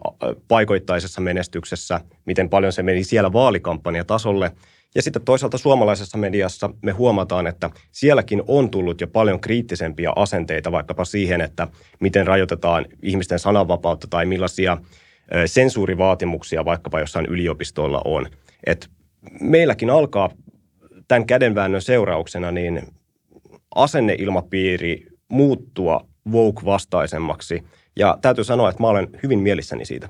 paikoittaisessa menestyksessä, miten paljon se meni siellä vaalikampanjatasolle. Ja sitten toisaalta suomalaisessa mediassa me huomataan, että sielläkin on tullut jo paljon kriittisempiä asenteita vaikkapa siihen, että miten rajoitetaan ihmisten sananvapautta tai millaisia sensuurivaatimuksia vaikkapa jossain yliopistoilla on. Et meilläkin alkaa tämän kädenväännön seurauksena niin asenneilmapiiri muuttua woke-vastaisemmaksi. Ja täytyy sanoa, että mä olen hyvin mielissäni siitä.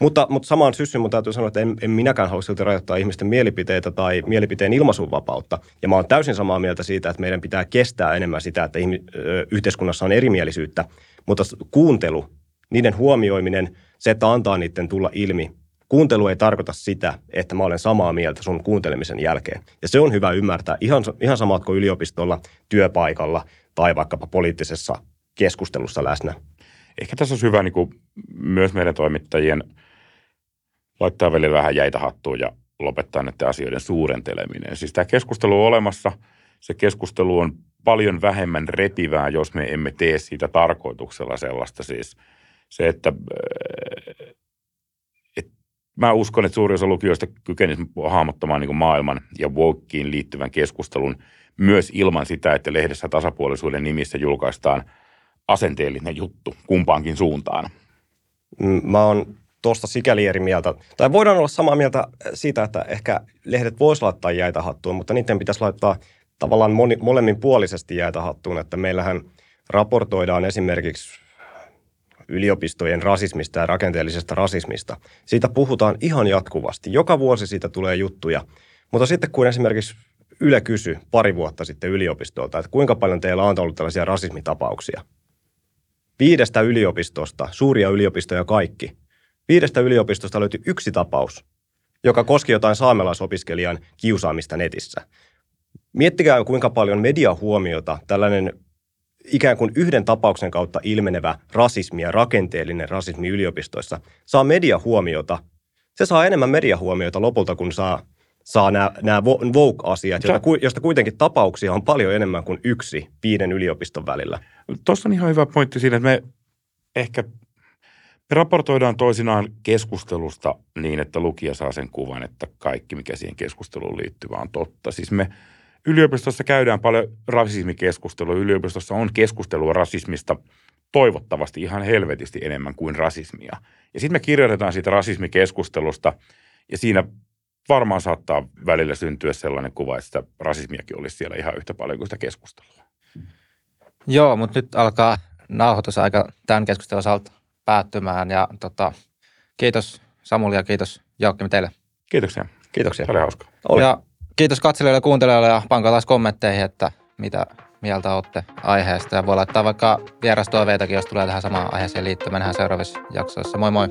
Mutta, mutta samaan syssyyn mun täytyy sanoa, että en, en minäkään halua silti rajoittaa ihmisten mielipiteitä tai mielipiteen ilmaisunvapautta. Ja mä olen täysin samaa mieltä siitä, että meidän pitää kestää enemmän sitä, että ihmi, ö, yhteiskunnassa on erimielisyyttä. Mutta kuuntelu, niiden huomioiminen, se, että antaa niiden tulla ilmi, kuuntelu ei tarkoita sitä, että mä olen samaa mieltä sun kuuntelemisen jälkeen. Ja se on hyvä ymmärtää ihan, ihan samat kuin yliopistolla, työpaikalla tai vaikkapa poliittisessa keskustelussa läsnä. Ehkä tässä on hyvä niin kuin myös meidän toimittajien laittaa välillä vähän jäitä hattuun ja lopettaa näiden asioiden suurenteleminen. Siis tämä keskustelu on olemassa. Se keskustelu on paljon vähemmän repivää, jos me emme tee siitä tarkoituksella sellaista. Siis se, että mä uskon, että suurin osa lukijoista kykenisi hahmottamaan niin maailman ja wokeen liittyvän keskustelun myös ilman sitä, että lehdessä tasapuolisuuden nimissä julkaistaan asenteellinen juttu kumpaankin suuntaan. Mm, Mä oon tuosta sikäli eri mieltä. Tai voidaan olla samaa mieltä siitä, että ehkä lehdet vois laittaa jäitä hattuun, mutta niiden pitäisi laittaa tavallaan moni, molemminpuolisesti jäitä hattuun, että meillähän raportoidaan esimerkiksi yliopistojen rasismista ja rakenteellisesta rasismista. Siitä puhutaan ihan jatkuvasti. Joka vuosi siitä tulee juttuja. Mutta sitten kun esimerkiksi Yle kysyi pari vuotta sitten yliopistolta, että kuinka paljon teillä on ollut tällaisia rasismitapauksia. Viidestä yliopistosta, suuria yliopistoja kaikki, viidestä yliopistosta löytyi yksi tapaus, joka koski jotain saamelaisopiskelijan kiusaamista netissä. Miettikää, kuinka paljon mediahuomiota tällainen ikään kuin yhden tapauksen kautta ilmenevä rasismi ja rakenteellinen rasismi yliopistoissa saa mediahuomiota. Se saa enemmän mediahuomiota lopulta, kun saa, saa nämä, nämä woke-asiat, josta, josta kuitenkin tapauksia on paljon enemmän kuin yksi viiden yliopiston välillä. Tuossa on ihan hyvä pointti siinä, että me ehkä me raportoidaan toisinaan keskustelusta niin, että lukija saa sen kuvan, että kaikki, mikä siihen keskusteluun liittyy, on totta. Siis me yliopistossa käydään paljon rasismikeskustelua. Yliopistossa on keskustelua rasismista toivottavasti ihan helvetisti enemmän kuin rasismia. Ja sitten me kirjoitetaan siitä rasismikeskustelusta ja siinä varmaan saattaa välillä syntyä sellainen kuva, että sitä rasismiakin olisi siellä ihan yhtä paljon kuin sitä keskustelua. Joo, mutta nyt alkaa nauhoitusaika tämän keskustelun osalta päättymään. Ja tota, kiitos Samuli ja kiitos Joakim teille. Kiitoksia. Kiitoksia. Se oli hauskaa. Oli. Ja kiitos katselijoille ja kuuntelijoille ja pankaa taas kommentteihin, että mitä mieltä olette aiheesta. Ja voi laittaa vaikka vierastoiveitakin, jos tulee tähän samaan aiheeseen liittyen. Mennään seuraavissa jaksoissa. Moi moi!